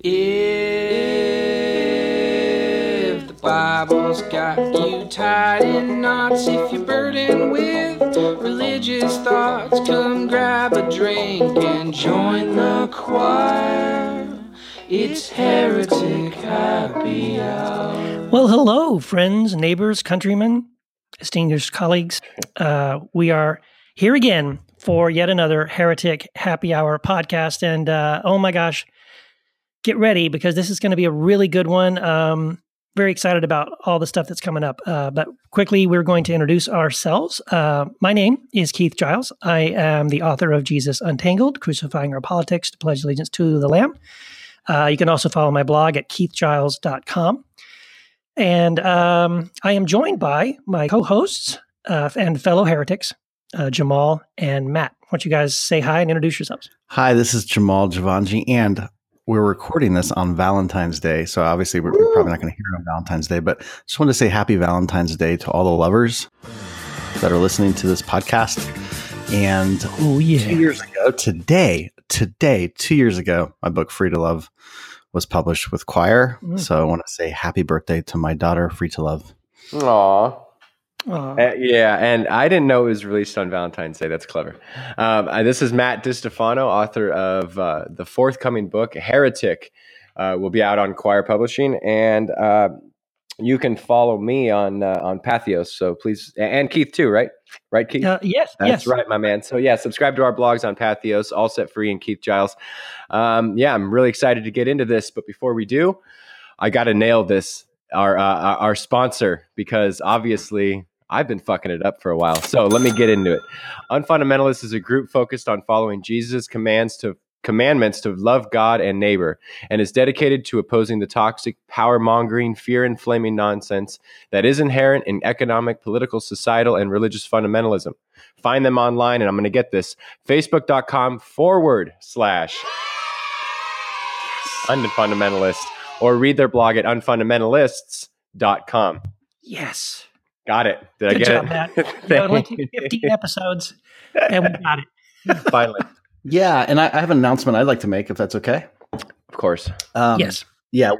If the Bible's got you tied in knots, if you're burdened with religious thoughts, come grab a drink and join the choir. It's Heretic Happy Hour. Well, hello, friends, neighbors, countrymen, distinguished colleagues. Uh, we are here again for yet another Heretic Happy Hour podcast. And uh, oh my gosh, get ready because this is going to be a really good one. Um, very excited about all the stuff that's coming up. Uh, but quickly, we're going to introduce ourselves. Uh, my name is Keith Giles. I am the author of Jesus Untangled Crucifying Our Politics to Pledge Allegiance to the Lamb. Uh, you can also follow my blog at keithgiles.com. And um, I am joined by my co hosts uh, and fellow heretics, uh, Jamal and Matt. Why don't you guys say hi and introduce yourselves? Hi, this is Jamal Jivanjee, and we're recording this on Valentine's Day. So obviously, we're, we're probably not going to hear it on Valentine's Day, but just wanted to say happy Valentine's Day to all the lovers that are listening to this podcast. And Oh, yeah. two years ago, today, today, two years ago, my book Free to Love was published with Quoir. Mm. So I want to say happy birthday to my daughter, Free to Love. Aw. Aw. Uh, yeah, and I didn't know it was released on Valentine's Day. That's clever. Um, uh, this is Matt DiStefano, author of uh, the forthcoming book, Heretic. Uh, will be out on Quoir Publishing, and uh, you can follow me on uh, on Patheos. So please, and Keith too, right? Right, Keith. Uh, yes, That's yes. right, my man. So yeah, subscribe to our blogs on Patheos, all set free, and Keith Giles. Um, yeah, I'm really excited to get into this. But before we do, I got to nail this our uh, our our sponsor because obviously I've been fucking it up for a while. So let me get into it. Unfundamentalist is a group focused on following Jesus' commands to commandments to love God and neighbor, and is dedicated to opposing the toxic, power mongering, fear inflaming nonsense that is inherent in economic, political, societal, and religious fundamentalism. Find them online, and I'm going to get this facebook.com forward slash unfundamentalist, or read their blog at unfundamentalists.com. Yes. Got it. Did I get job, it? Matt. You know, it only took 15 episodes, and we got it. Finally. Yeah, and I, I have an announcement I'd like to make, if that's okay. Of course. Um, yes. Yeah,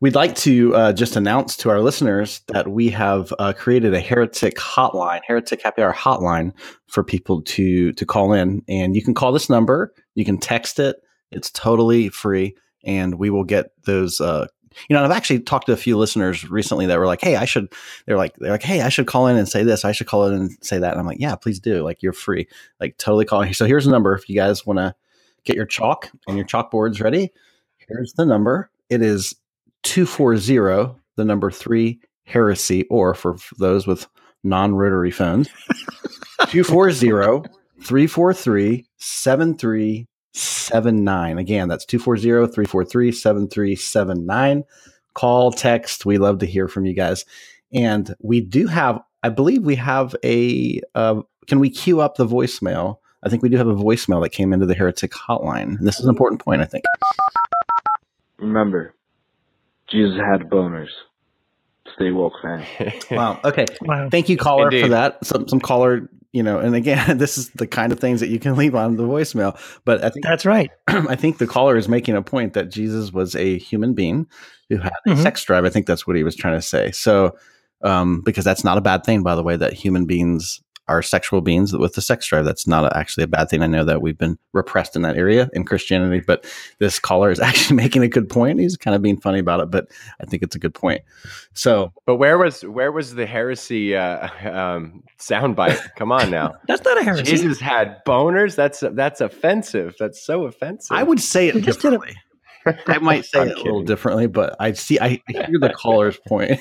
we'd like to uh, just announce to our listeners that we have uh, created a heretic hotline, heretic happy hour hotline for people to to call in, and you can call this number, you can text it, it's totally free, and we will get those. Uh, you know, I've actually talked to a few listeners recently that were like, "Hey, I should." They're like, "They're like, hey, I should call in and say this. I should call in and say that." And I'm like, "Yeah, please do. Like, you're free. Like, totally call." So here's the number if you guys want to get your chalk and your chalkboards ready. Here's the number. It is 240, the number three heresy, or for those with non rotary phones, 240 343 7379. Again, that's 240 343 7379. Call, text. We love to hear from you guys. And we do have, I believe we have a, uh, can we queue up the voicemail? I think we do have a voicemail that came into the Heretic hotline. This is an important point, I think. Remember, Jesus had boners. Stay woke, fam. Wow. Okay. Wow. Thank you, caller, for that. Some some caller, you know, and again, this is the kind of things that you can leave on the voicemail. But I think That's right. I think the caller is making a point that Jesus was a human being who had a Mhm. sex drive. I think that's what he was trying to say. So, um, because that's not a bad thing, by the way, that human beings are sexual beings with the sex drive. That's not actually a bad thing. I know that we've been repressed in that area in Christianity, but this caller is actually making a good point. He's kind of being funny about it, but I think it's a good point. So, But where was where was the heresy uh, um, soundbite? Come on now. That's not a heresy. Jesus had boners. That's that's offensive. That's so offensive. I would say it We just did it. differently. I might say I'm it a little differently, but I see. I hear the caller's point,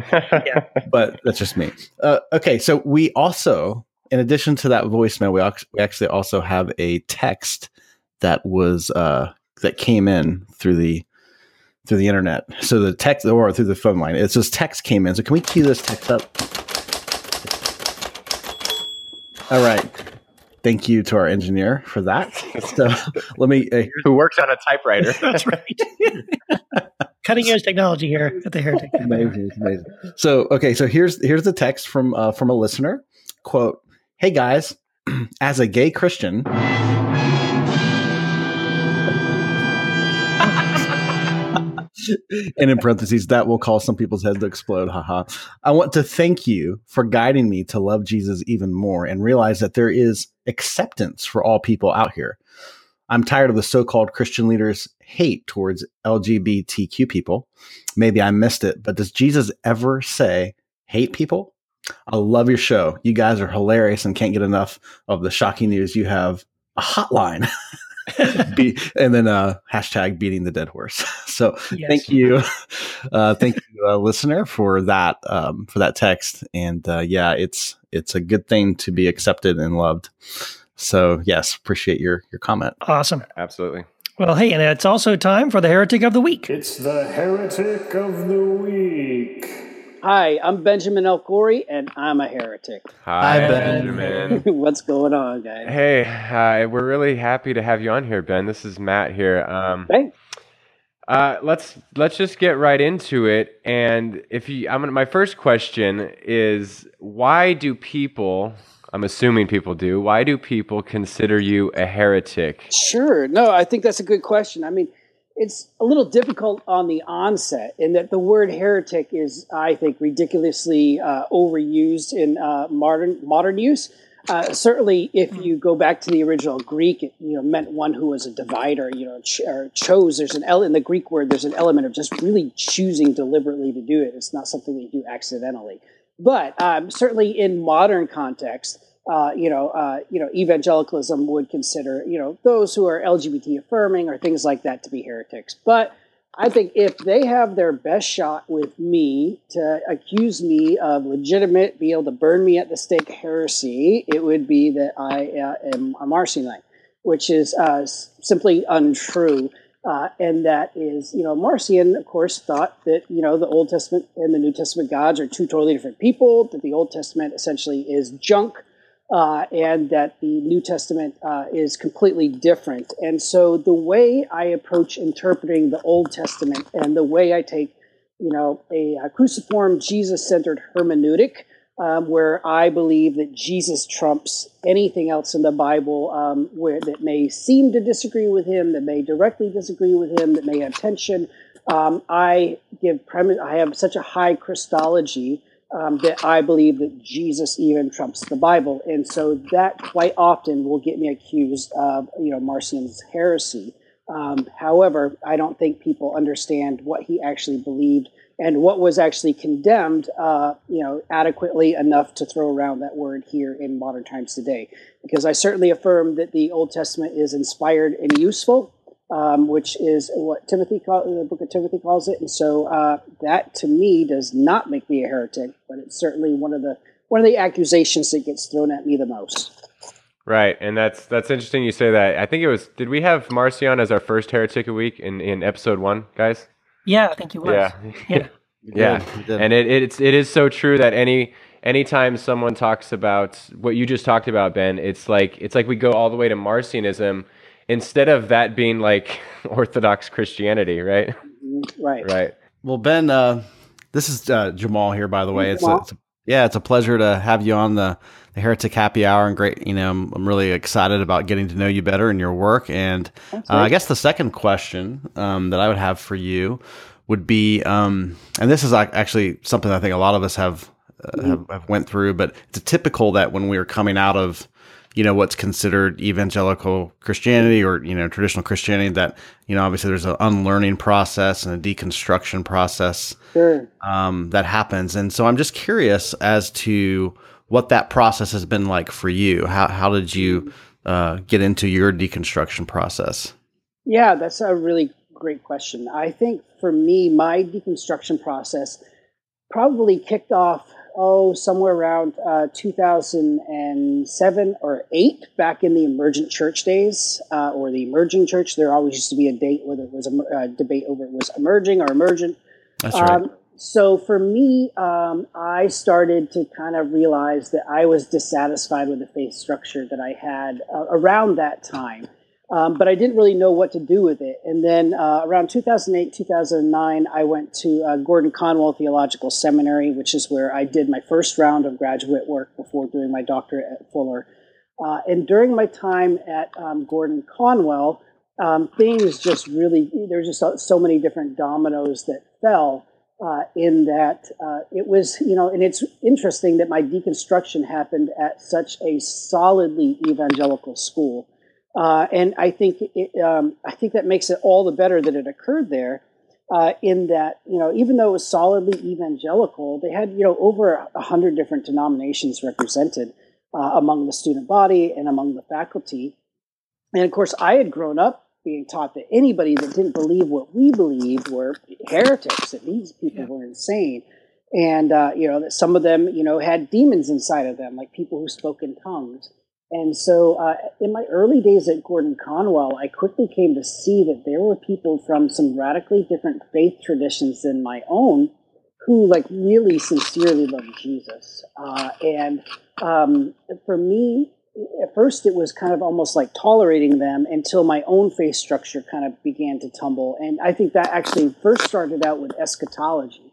but that's just me. Uh, okay, so we also, in addition to that voicemail, we, ac- we actually also have a text that was uh, that came in through the through the internet. So the text or through the phone line. It says text came in. So can we cue this text up? All right. Thank you to our engineer for that. So let me. Uh, Who works on a typewriter? That's right. Cutting edge technology here at the Heretic. amazing, amazing. So, okay, so here's here's the text from uh, from a listener. Quote: Hey guys, as a gay Christian, and in parentheses, that will cause some people's heads to explode. Haha. I want to thank you for guiding me to love Jesus even more and realize that there is acceptance for all people out here. I'm tired of the so called Christian leaders' hate towards LGBTQ people. Maybe I missed it, but does Jesus ever say hate people? I love your show. You guys are hilarious and can't get enough of the shocking news. You have a hotline. Be, and then uh, hashtag beating the dead horse. So Yes. thank you, uh, thank you, uh, listener, for that um, for that text. And uh, yeah, it's it's a good thing to be accepted and loved. So yes, appreciate your your comment. Awesome. Absolutely. Well, hey, and it's also time for the heretic of the week. It's the Heretic of the Week. Hi, I'm Benjamin L. Corey, and I'm a heretic. Hi, Ben. Benjamin. What's going on, guys? hey, hi. we're really happy to have you on here, Ben. This is Matt here. Um, Hey, Uh, let's let's just get right into it. And if you, I'm gonna, my first question is, why do people? I'm assuming people do. Why do people consider you a heretic? sure. No, I think that's a good question. I mean, it's a little difficult on the onset in that the word heretic is, I think, ridiculously uh, overused in uh, modern modern use. Uh, certainly, if you go back to the original Greek, it you know meant one who was a divider. You know, ch- or chose. There's an ele- in the Greek word. There's an element of just really choosing deliberately to do it. It's not something that you do accidentally. But um, certainly in modern context, uh, you know, uh, you know, evangelicalism would consider you know those who are LGBT affirming or things like that to be heretics. But I think if they have their best shot with me to accuse me of legitimate, be able to burn me at the stake heresy, it would be that I uh, am a Marcionite, which is uh, simply untrue. Uh, and that is, you know, Marcion, of course, thought that, you know, the Old Testament and the New Testament gods are two totally different people, that the Old Testament essentially is junk, uh, and that the New Testament uh, is completely different. And so the way I approach interpreting the Old Testament and the way I take, you know, a, uh cruciform Jesus centered hermeneutic, um, where I believe that Jesus trumps anything else in the Bible um, where that may seem to disagree with him, that may directly disagree with him, that may have tension. Um, I give premise. I have such a high Christology um, that I believe that Jesus even trumps the Bible, and so that quite often will get me accused of you know Marcion's heresy. Um, however, I don't think people understand what he actually believed and what was actually condemned, uh, you know, adequately enough to throw around that word here in modern times today. Because I certainly affirm that the Old Testament is inspired and useful, um, which is what Timothy call, the book of Timothy calls it, and so uh, that to me does not make me a heretic, but it's certainly one of the one of the accusations that gets thrown at me the most. Right, and that's that's interesting you say that. I think it was. Did we have Marcion as our first heretic a week in in episode one, guys? Yeah, I think you was. Yeah. Yeah. Yeah, We did. and it, it's it is so true that any anytime someone talks about what you just talked about, Ben, it's like it's like we go all the way to Marcionism instead of that being like Orthodox Christianity, right? Right. Right. Well, Ben, uh, this is uh, Jamal here, by the way. It's, a, Jamal. it's a, yeah, it's a pleasure to have you on the, the Heretic Happy Hour, and great. You know, I'm, I'm really excited about getting to know you better and your work. And uh, I guess the second question um, that I would have for you would be, um, and this is actually something I think a lot of us have, uh, have have went through, but it's typical that when we are coming out of you know what's considered evangelical Christianity or you know traditional Christianity that you know obviously there's an unlearning process and a deconstruction process Sure. um, that happens, and so I'm just curious as to what that process has been like for you. How how did you uh, get into your deconstruction process? Yeah, that's a really great question. I think for me, my deconstruction process probably kicked off, oh, somewhere around uh, 2007 or 8, back in the emergent church days, uh, or the emerging church. There always used to be a date whether it was a uh, debate over it was emerging or emergent. That's right. Um, so for me, um, I started to kind of realize that I was dissatisfied with the faith structure that I had uh, around that time. Um, but I didn't really know what to do with it. And then uh, around 2008, 2009, I went to uh, Gordon Conwell Theological Seminary, which is where I did my first round of graduate work before doing my doctorate at Fuller. Uh, and during my time at um, Gordon Conwell, um, things just really there's just so, so many different dominoes that fell uh, in that uh, it was you know and it's interesting that my deconstruction happened at such a solidly evangelical school. Uh, and I think it, um, I think that makes it all the better that it occurred there uh, in that you know even though it was solidly evangelical they had you know over a hundred different denominations represented uh, among the student body and among the faculty. And of course I had grown up being taught that anybody that didn't believe what we believed were heretics, that these people yeah. were insane. And, uh, you know, that some of them, you know, had demons inside of them, like people who spoke in tongues. And so uh, in my early days at Gordon Conwell, I quickly came to see that there were people from some radically different faith traditions than my own who, like, really sincerely loved Jesus. Uh, and um, for me, at first it was kind of almost like tolerating them until my own face structure kind of began to tumble. And I think that actually first started out with eschatology.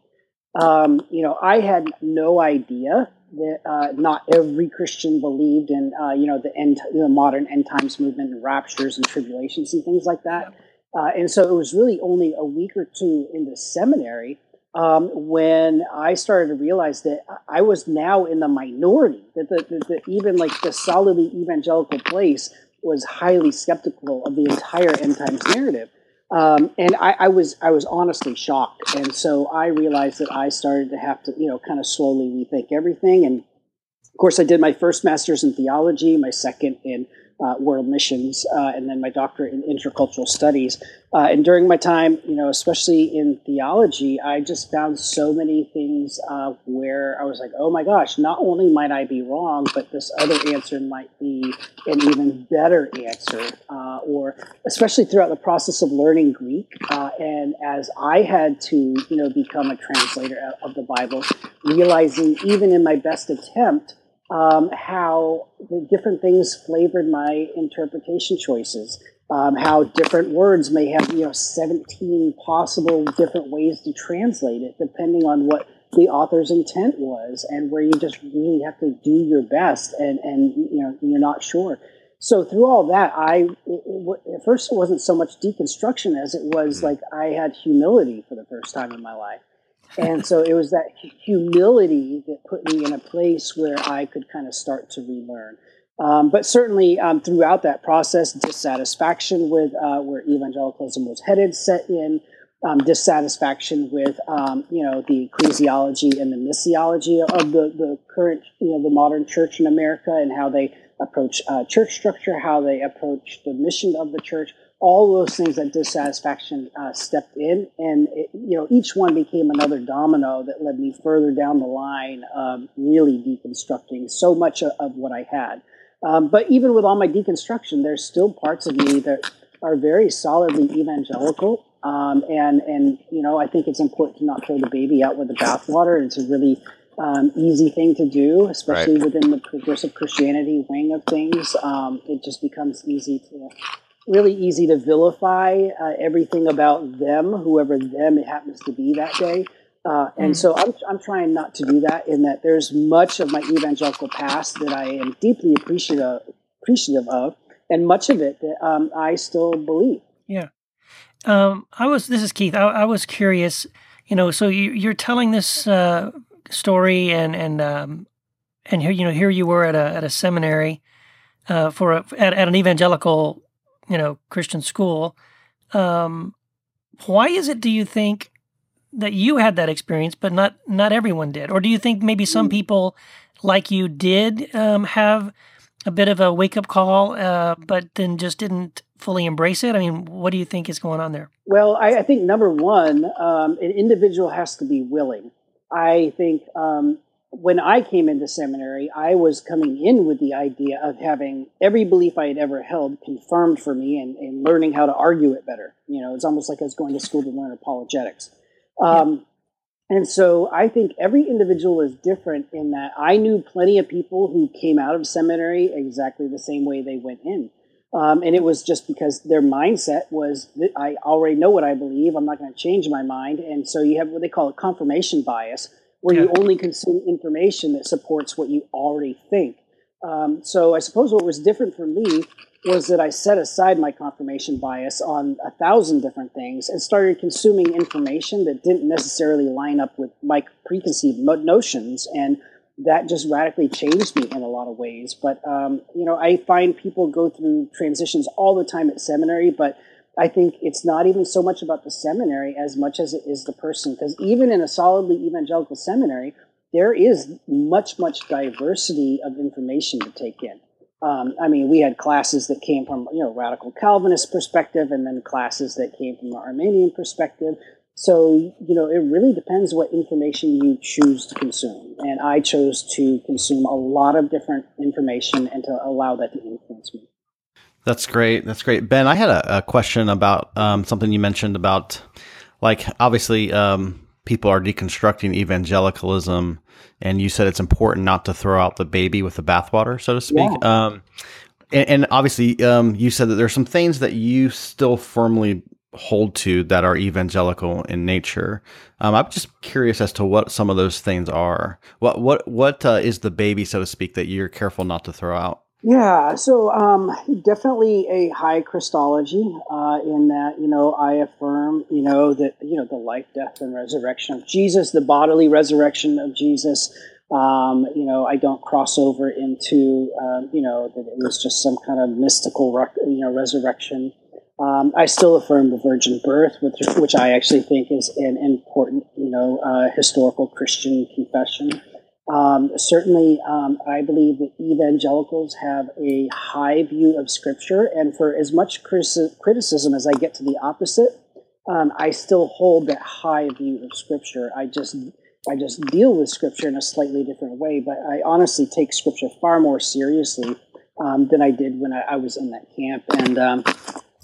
Um, you know, I had no idea that uh, not every Christian believed in, uh, you know, the end, the modern end times movement and raptures and tribulations and things like that. Uh, and so it was really only a week or two into seminary um, when I started to realize that I was now in the minority, that, the, the, the, even like the solidly evangelical place was highly skeptical of the entire end times narrative. Um, and I, I, was I was honestly shocked, and so I realized that I started to have to you know kind of slowly rethink everything. And of course, I did my first master's in theology, my second in uh, world missions, uh, and then my doctorate in intercultural studies. Uh, and during my time, you know, especially in theology, I just found so many things uh, where I was like, oh my gosh, not only might I be wrong, but this other answer might be an even better answer. Uh, or especially throughout the process of learning Greek, uh, and as I had to, you know, become a translator of the Bible, realizing even in my best attempt um, how the different things flavored my interpretation choices. Um, how different words may have you know 17 possible different ways to translate it depending on what the author's intent was and where you just really have to do your best and and you know you're not sure so through all that i it, it, at first it wasn't so much deconstruction as it was mm-hmm. like i had humility for the first time in my life and so it was that humility that put me in a place where I could kind of start to relearn. Um, but certainly um, throughout that process, dissatisfaction with uh, where evangelicalism was headed set in, um, dissatisfaction with um, you know the ecclesiology and the missiology of the, the current you know the modern church in America and how they approach uh, church structure, how they approach the mission of the church all those things that dissatisfaction uh, stepped in, and it, you know each one became another domino that led me further down the line, um, really deconstructing so much of, of what I had. Um, but even with all my deconstruction, there's still parts of me that are very solidly evangelical, um, and and you know I think it's important to not throw the baby out with the bathwater. It's a really um, easy thing to do, especially right. within the progressive Christianity wing of things. Um, it just becomes easy to really easy to vilify uh, everything about them, whoever them it happens to be that day. Uh, and mm. so I'm, I'm trying not to do that in that there's much of my evangelical past that I am deeply appreciative, appreciative of, and much of it that um, I still believe. Yeah. Um, I was, this is Keith. I, I, was curious, you know, so you, are telling this uh, story and, and, um, and here, you know, here you were at a, at a seminary uh, for a, at, at an evangelical you know Christian school. Um, why is it? Do you think that you had that experience, but not not everyone did, or do you think maybe some mm. people like you did um, have a bit of a wake up call, uh, but then just didn't fully embrace it? I mean, what do you think is going on there? Well, I, I think number one, um, an individual has to be willing. I think um, when I came into seminary, I was coming in with the idea of having every belief I had ever held confirmed for me and, and learning how to argue it better. You know, it's almost like I was going to school to learn apologetics. Um, and so I think every individual is different in that I knew plenty of people who came out of seminary exactly the same way they went in. Um, and it was just because their mindset was I already know what I believe. I'm not going to change my mind. And so you have what they call a confirmation bias where yeah. you only consume information that supports what you already think. Um, so I suppose what was different for me was that I set aside my confirmation bias on a thousand different things and started consuming information that didn't necessarily line up with my preconceived notions. And that just radically changed me in a lot of ways. But, um, you know, I find people go through transitions all the time at seminary, but I think it's not even so much about the seminary as much as it is the person. Because even in a solidly evangelical seminary, there is much, much diversity of information to take in. Um, I mean, we had classes that came from you know radical Calvinist perspective, and then classes that came from an Arminian perspective. So you know, it really depends what information you choose to consume. And I chose to consume a lot of different information and to allow that to influence me. That's great. That's great, Ben. I had a, a question about um, something you mentioned about, like, obviously, um, people are deconstructing evangelicalism and you said it's important not to throw out the baby with the bathwater, so to speak. Yeah. Um, and, and, obviously, um, you said that there's some things that you still firmly hold to that are evangelical in nature. Um, I'm just curious as to what some of those things are. What what what uh, is the baby, so to speak, that you're careful not to throw out? Yeah, so um, definitely a high Christology uh, in that you know I affirm you know that you know the life, death, and resurrection of Jesus, the bodily resurrection of Jesus. Um, you know, I don't cross over into um, you know that it was just some kind of mystical you know resurrection. Um, I still affirm the virgin birth, which, which I actually think is an important you know uh, historical Christian confession. Um, certainly, um, I believe that evangelicals have a high view of Scripture, and for as much criticism as I get to the opposite, um, I still hold that high view of Scripture. I just I just deal with Scripture in a slightly different way, but I honestly take Scripture far more seriously um, than I did when I, I, was in that camp, and um,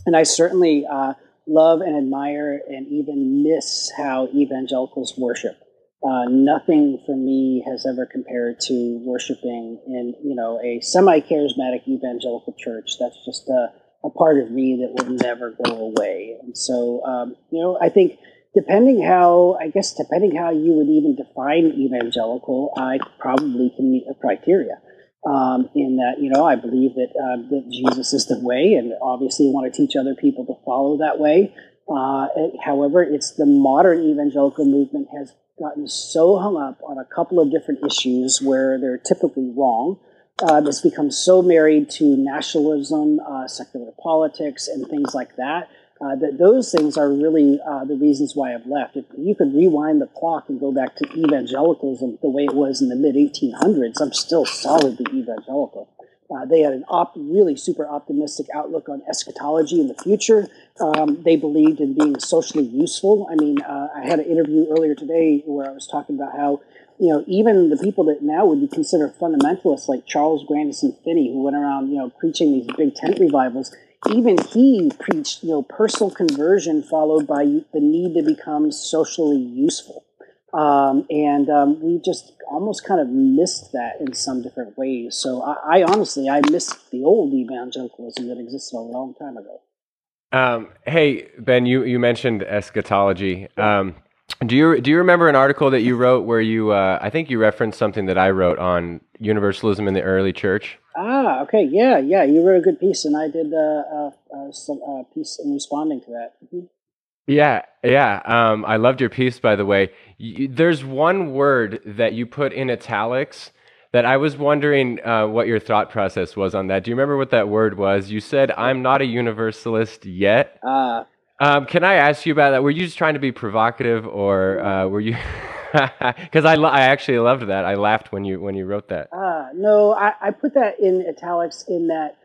and I certainly uh, love and admire and even miss how evangelicals worship. Uh, nothing for me has ever compared to worshiping in you know a semi-charismatic evangelical church. That's just a, a part of me that will never go away. And so um, you know, I think depending how I guess depending how you would even define evangelical, I probably can meet a criteria. Um, in that, you know, I believe that uh, that Jesus is the way, and obviously want to teach other people to follow that way. Uh, however, it's the modern evangelical movement has gotten so hung up on a couple of different issues where they're typically wrong. Uh, it's become so married to nationalism, uh, secular politics, and things like that. Uh, that those things are really uh, the reasons why I've left. If you could rewind the clock and go back to evangelicalism the way it was in the mid 1800s, I'm still solidly evangelical. Uh, they had an op- really super optimistic outlook on eschatology in the future. Um, they believed in being socially useful. I mean, uh, I had an interview earlier today where I was talking about how, you know, even the people that now would be considered fundamentalists, like Charles Grandison Finney, who went around, you know, preaching these big tent revivals, even he preached, you know, personal conversion followed by the need to become socially useful. Um, and um, we just almost kind of missed that in some different ways. So I, I, honestly, I missed the old evangelicalism that existed a long time ago. Um, hey Ben, you you mentioned eschatology. Um, do you do you remember an article that you wrote where you uh, I think you referenced something that I wrote on universalism in the early church? Ah, okay, yeah, yeah. You wrote a good piece, and I did uh, uh, uh some uh, piece in responding to that. Mm-hmm. Yeah, yeah. Um, I loved your piece, by the way. You, there's one word that you put in italics that I was wondering uh, what your thought process was on that. Do you remember what that word was? You said, "I'm not a universalist yet." Uh, um, can I ask you about that? Were you just trying to be provocative, or uh, were you? Because I, I actually loved that. I laughed when you when you wrote that. Uh, no, I, I put that in italics in that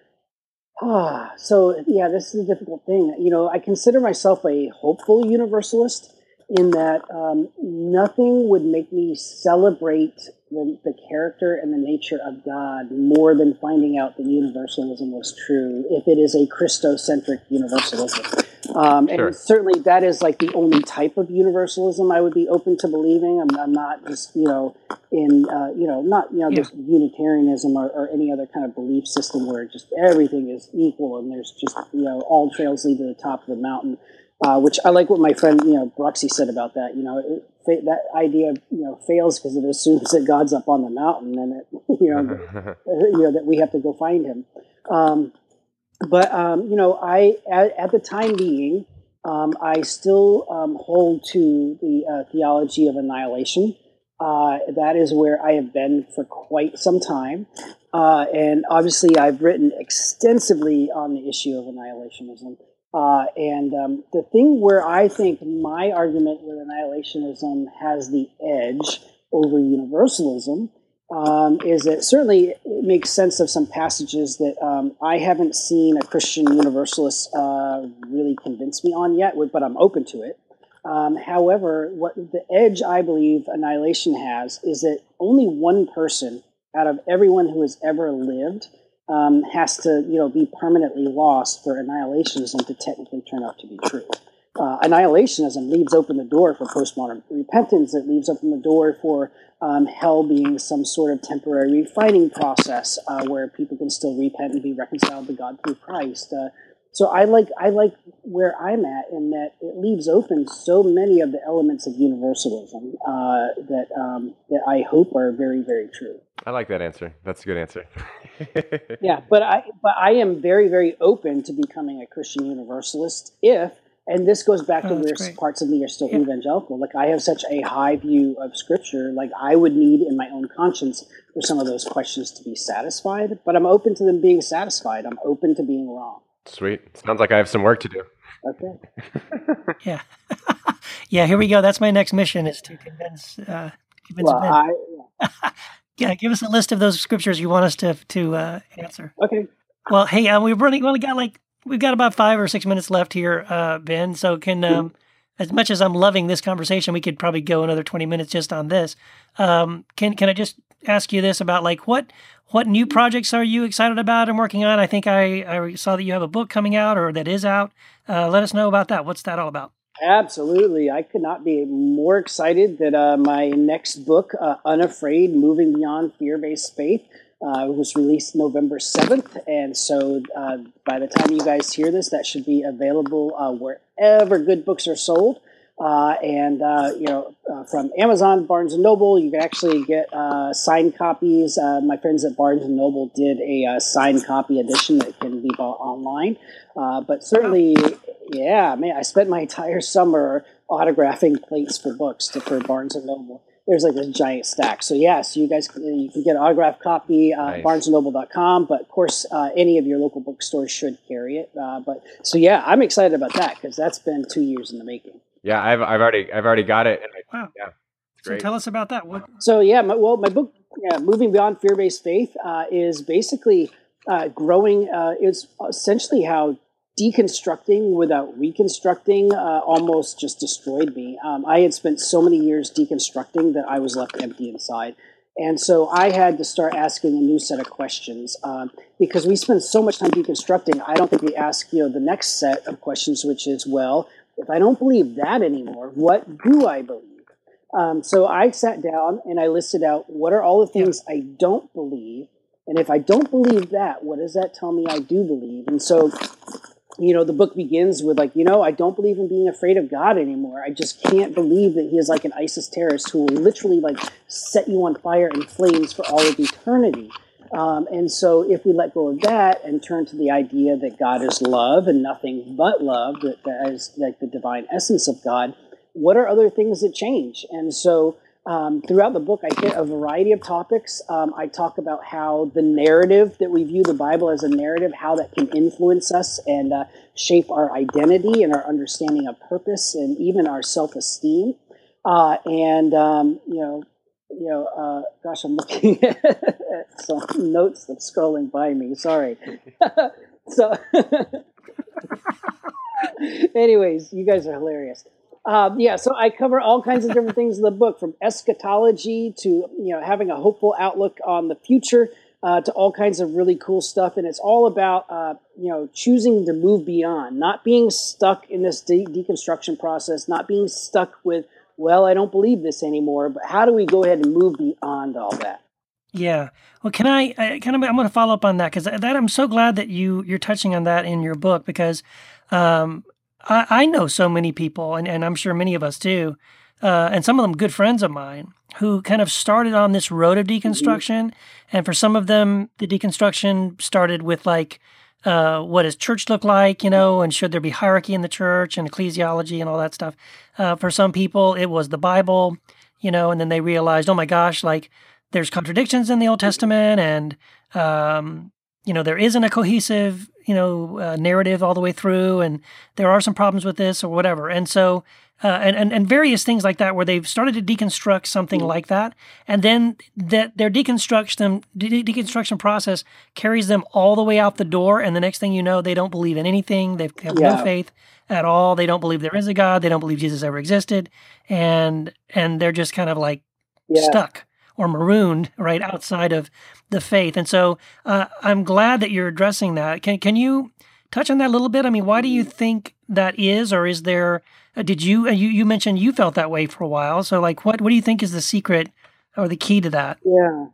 Ah, so yeah, this is a difficult thing. You know, I consider myself a hopeful universalist in that um, nothing would make me celebrate the, the, character and the nature of God more than finding out that universalism was true if it is a Christocentric universalism. Um, and certainly that is like the only type of universalism I would be open to believing. I'm, I'm not just, you know, in, uh, you know, not, you know, yeah. just Unitarianism or, or, any other kind of belief system where just everything is equal and there's just, you know, all trails lead to the top of the mountain. Uh, which I like what my friend, you know, Bruxy said about that. You know, it, that idea, you know, fails because it assumes that God's up on the mountain and it, you know, you know, that we have to go find him. Um, but um, you know, I at, at the time being, um, I still um, hold to the uh, theology of annihilation. Uh, that is where I have been for quite some time. Uh, and obviously, I've written extensively on the issue of annihilationism. Uh, and um, the thing where I think my argument with annihilationism has the edge over universalism um, is that certainly it makes sense of some passages that um, I haven't seen a Christian universalist uh, really convince me on yet, but I'm open to it. Um, however, what the edge I believe annihilation has is that only one person out of everyone who has ever lived um, has to, you know, be permanently lost for annihilationism to technically turn out to be true. Uh, annihilationism leaves open the door for postmortem repentance. It leaves open the door for um, hell being some sort of temporary refining process uh, where people can still repent and be reconciled to God through Christ. Uh, so I like I like where I'm at in that it leaves open so many of the elements of universalism uh, that um, that I hope are very very true. I like that answer. That's a good answer. yeah, but I but I am very very open to becoming a Christian universalist if and this goes back Oh, to where great. parts of me are still Yeah. evangelical. Like I have such a high view of Scripture, like I would need in my own conscience for some of those questions to be satisfied. But I'm open to them being satisfied. I'm open to being wrong. Sweet. Sounds like I have some work to do. Okay. Yeah. yeah, here we go. That's my next mission is to convince uh convince Well, Ben. I yeah, give us a list of those scriptures you want us to to uh, answer. okay. Well, hey, uh, we've running we only got like we've got about five or six minutes left here, uh, Ben. So can um, as much as I'm loving this conversation, we could probably go another twenty minutes just on this. Um, can can I just ask you this about like what what new projects are you excited about and working on? I think I, I saw that you have a book coming out or that is out. Uh, let us know about that. What's that all about? Absolutely. I could not be more excited that uh, my next book, uh, Unafraid Moving Beyond Fear Based Faith, uh, was released November 7th. And so uh, by the time you guys hear this, that should be available uh, wherever good books are sold. Uh, and, you know, from Amazon, Barnes and Noble, you can actually get signed copies. My friends at Barnes and Noble did a signed copy edition that can be bought online. Uh, but certainly, yeah, man, I spent my entire summer autographing plates for books to, for Barnes and Noble. There's like this giant stack. So yeah, so you guys can, you can get an autographed copy uh, Nice. barnesandnoble.com, but of course uh, any of your local bookstores should carry it. Uh, but so yeah, I'm excited about that because that's been two years in the making. Yeah, I've I've already I've already got it. And I, Wow. Yeah, So tell us about that. What? So yeah, my, well, my book, yeah, "Moving Beyond Fear-Based Faith," uh, is basically uh, growing. Uh, is essentially how deconstructing without reconstructing uh, almost just destroyed me. Um, I had spent so many years deconstructing that I was left empty inside. And so I had to start asking a new set of questions um, because we spend so much time deconstructing. I don't think we ask, you know, the next set of questions, which is, well, if I don't believe that anymore, what do I believe? Um, so I sat down and I listed out what are all the things I don't believe, and if I don't believe that, what does that tell me I do believe? And so, you know, the book begins with like, you know, I don't believe in being afraid of God anymore. I just can't believe that He is like an ISIS terrorist who will literally like set you on fire in flames for all of eternity. Um, and so, if we let go of that and turn to the idea that God is love and nothing but love, that, that is like the divine essence of God, what are other things that change? And so, um, throughout the book, I hit a variety of topics. Um, I talk about how the narrative that we view the Bible as a narrative, how that can influence us and uh, shape our identity and our understanding of purpose and even our self-esteem. Uh, and um, you know, you know, uh, gosh, I'm looking at some notes that's scrolling by me. Sorry. so, anyways, you guys are hilarious. Um, yeah, so I cover all kinds of different things in the book, from eschatology to you know having a hopeful outlook on the future, uh, to all kinds of really cool stuff. And it's all about uh, you know choosing to move beyond, not being stuck in this de- deconstruction process, not being stuck with well, I don't believe this anymore. But how do we go ahead and move beyond all that? Yeah. Well, can I, I kind of, I'm going to follow up on that because that I'm so glad that you, you're touching on that in your book because um, I, I know so many people and, and I'm sure many of us do. Uh, and some of them good friends of mine who kind of started on this road of deconstruction. And for some of them, the deconstruction started with like, uh, what does church look like, you know, and should there be hierarchy in the church and ecclesiology and all that stuff. Uh, for some people, it was the Bible, you know, and then they realized, oh my gosh, like there's contradictions in the Old Testament, and um, you know there isn't a cohesive, you know, uh, narrative all the way through, and there are some problems with this or whatever. And so uh, and, and and various things like that, where they've started to deconstruct something like that, and then that their deconstruction de- deconstruction process carries them all the way out the door, and the next thing you know, they don't believe in anything. They have Yeah. no faith at all. They don't believe there is a God. They don't believe Jesus ever existed, and and they're just kind of like Yeah. stuck or marooned right outside of the faith. And so uh, I'm glad that you're addressing that. Can can you touch on that a little bit? I mean, why do you think that is, or is there? Uh, did you uh, you you mentioned you felt that way for a while? So like, what what do you think is the secret or the key to that? Yeah.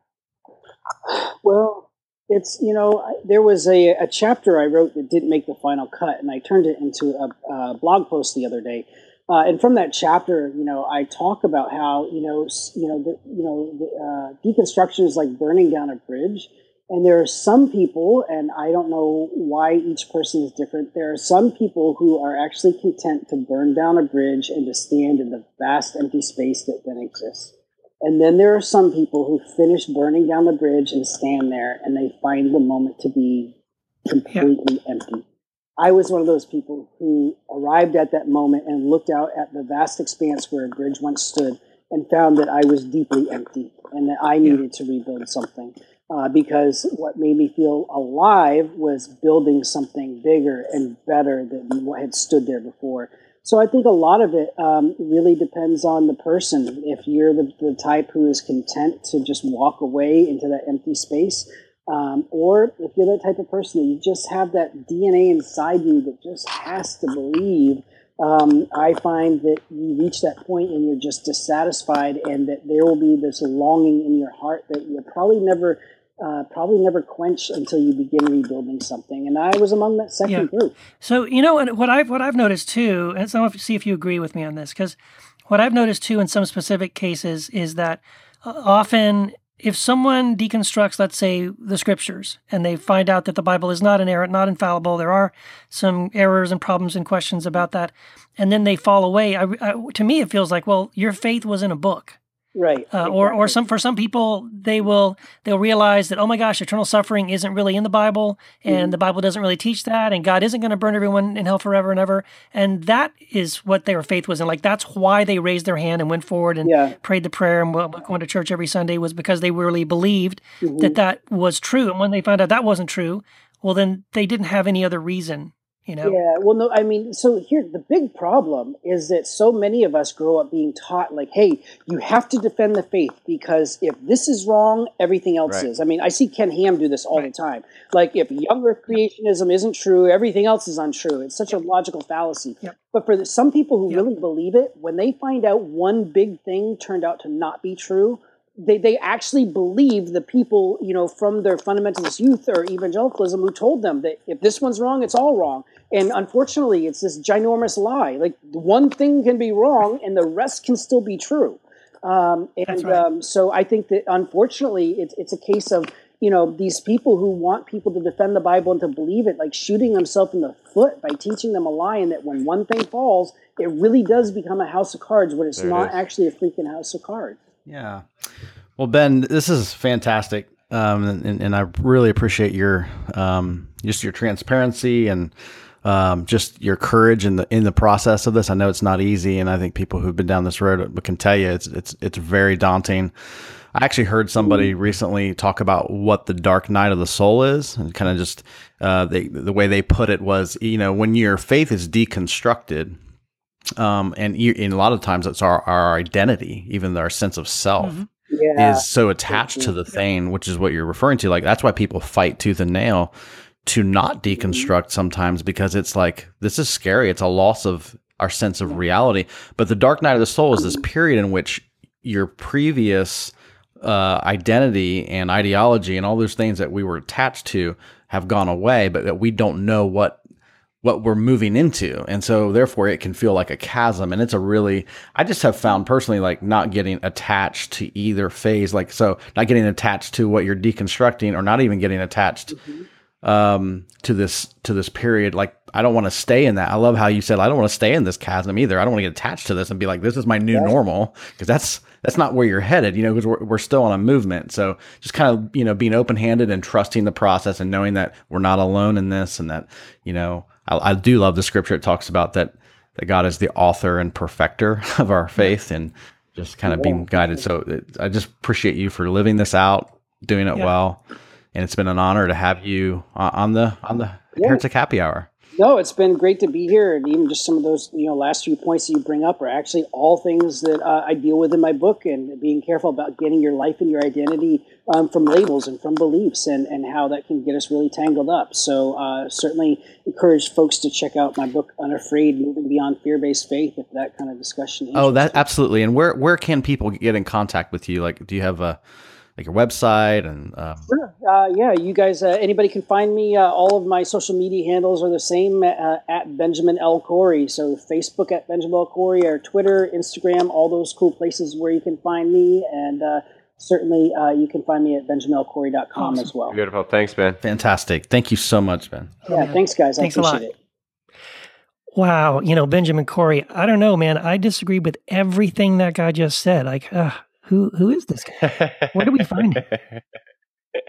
Well, it's you know there was a, a chapter I wrote that didn't make the final cut, and I turned it into a, a blog post the other day. Uh, and from that chapter, you know, I talk about how you know you know the, you know the, uh, deconstruction is like burning down a bridge. And there are some people, and I don't know why each person is different. There are some people who are actually content to burn down a bridge and to stand in the vast empty space that then exists. And then there are some people who finish burning down the bridge and stand there and they find the moment to be completely empty. I was one of those people who arrived at that moment and looked out at the vast expanse where a bridge once stood and found that I was deeply empty and that I needed to rebuild something. Uh, because what made me feel alive was building something bigger and better than what had stood there before. So I think a lot of it um, really depends on the person. If you're the, the type who is content to just walk away into that empty space, um, or if you're that type of person that you just have that DNA inside you that just has to believe, um, I find that you reach that point and you're just dissatisfied, and that there will be this longing in your heart that you'll probably never. Uh, probably never quench until you begin rebuilding something, and I was among that second Yeah. group. So you know, and what I've what I've noticed too, and so see if you agree with me on this, because what I've noticed too in some specific cases is that uh, often if someone deconstructs, let's say, the scriptures, and they find out that the Bible is not inerrant, not infallible, there are some errors and problems and questions about that, and then they fall away. I, I, to me, it feels like, well, your faith was in a book Right. uh, or or some for some people they will they'll realize that oh my gosh eternal suffering isn't really in the bible and Mm-hmm. the bible doesn't really teach that and god isn't going to burn everyone in hell forever and ever and that is what their faith was in like that's why they raised their hand and went forward and Yeah. prayed the prayer and went to church every sunday was because they really believed Mm-hmm. that that was true and when they found out that wasn't true well then they didn't have any other reason you know Yeah, well, no, I mean, so here, the big problem is that so many of us grow up being taught, like, hey, you have to defend the faith because if this is wrong, everything else Right. is. I mean, I see Ken Ham do this all the time. Like, if young earth creationism isn't true, everything else is untrue. It's such a logical fallacy. Yep. But for the, some people who Yep. really believe it, when they find out one big thing turned out to not be true, they, they actually believe the people, you know, from their fundamentalist youth or evangelicalism who told them that if this one's wrong, it's all wrong. And unfortunately, it's this ginormous lie. Like one thing can be wrong and the rest can still be true. Um, and That's right. um, so I think that unfortunately, it's, it's a case of, you know, these people who want people to defend the Bible and to believe it, like shooting themselves in the foot by teaching them a lie, and that when one thing falls, it really does become a house of cards when it's There not is. actually a freaking house of cards. Yeah. Well, Ben, this is fantastic, um, and, and I really appreciate your um, just your transparency and um, just your courage in the in the process of this. I know it's not easy, and I think people who've been down this road can tell you it's it's it's very daunting. I actually heard somebody recently talk about what the dark night of the soul is, and kind of just uh, they, the way they put it was, you know, when your faith is deconstructed, um, and, you, and a lot of times it's our, our identity, even our sense of self Yeah. is so attached to the thing, which is what you're referring to. Like that's why people fight tooth and nail to not deconstruct sometimes because it's like this is scary. It's a loss of our sense of reality. But the dark night of the soul is this period in which your previous uh, identity and ideology and all those things that we were attached to have gone away, but that we don't know what what we're moving into. And so therefore it can feel like a chasm. And it's a really I just have found personally like not getting attached to either phase. Like so not getting attached to what you're deconstructing or not even getting attached um, to this to this period. Like I don't want to stay in that. I love how you said I don't want to stay in this chasm either. I don't want to get attached to this and be like this is my new normal because that's that's not where you're headed. You know, because we're we're still on a movement. So just kind of you know being open handed and trusting the process and knowing that we're not alone in this and that you know I, I do love the scripture. It talks about that that God is the author and perfecter of our faith and just kind of being guided. So it, I just appreciate you for living this out, doing it Yeah. well, and it's been an honor to have you uh, on the on the Yeah. Heretic Happy Hour. No, it's been great to be here, and even just some of those you know last few points that you bring up are actually all things that uh, I deal with in my book, and being careful about getting your life and your identity um, from labels and from beliefs, and and how that can get us really tangled up. So uh, certainly encourage folks to check out my book, Unafraid: Moving Beyond Fear-Based Faith, if that kind of discussion. Oh, that absolutely. And where where can people get in contact with you? Like, do you have a like your website and um, Sure. Uh, yeah, you guys, uh, anybody can find me. Uh, all of my social media handles are the same uh, at Benjamin L. Corey. So Facebook at Benjamin L. Corey or Twitter, Instagram, all those cool places where you can find me. And uh, certainly uh, you can find me at benjaminlcorey.com as well. Beautiful. Thanks, Ben. fantastic? Thank you so much, Ben. Yeah, thanks, guys. Thanks a I lot. it. Wow, you know Benjamin Corey. I don't know, man. I disagree with everything that guy just said. Like, uh, who who is this guy? Where do we find him?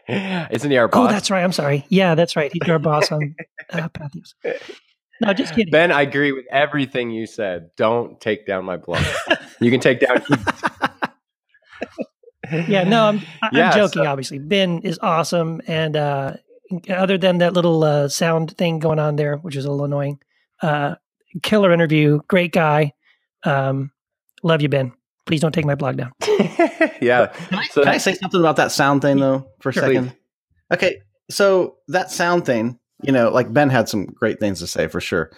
Isn't he our Oh, that's right. I'm sorry. Yeah, that's right. He's our boss on uh, Patheos. No, just kidding. Ben, I agree with everything you said. Don't take down my blog. you can take down. Yeah, no, I'm I- I'm Yeah, joking. so- obviously, Ben is awesome, and uh, other than that little uh, sound thing going on there, which is a little annoying, uh, killer interview, great guy. Um, love you, Ben. Please don't take my blog down. yeah. So Can I say something about that sound thing though for a Sure. second? Okay, so that sound thing, you know, like Ben had some great things to say for sure,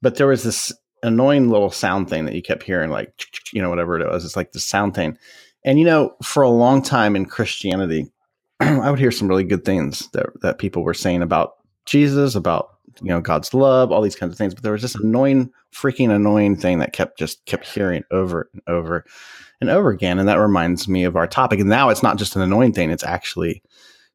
but there was this annoying little sound thing that you kept hearing, like you know, whatever it was. It's like the sound thing, and you know, for a long time in Christianity, I would hear some really good things that that people were saying about Jesus, about you know God's love, all these kinds of things. But there was this annoying, freaking annoying thing that kept just kept hearing over and over and over again. And that reminds me of our topic. And now it's not just an annoying thing; it's actually,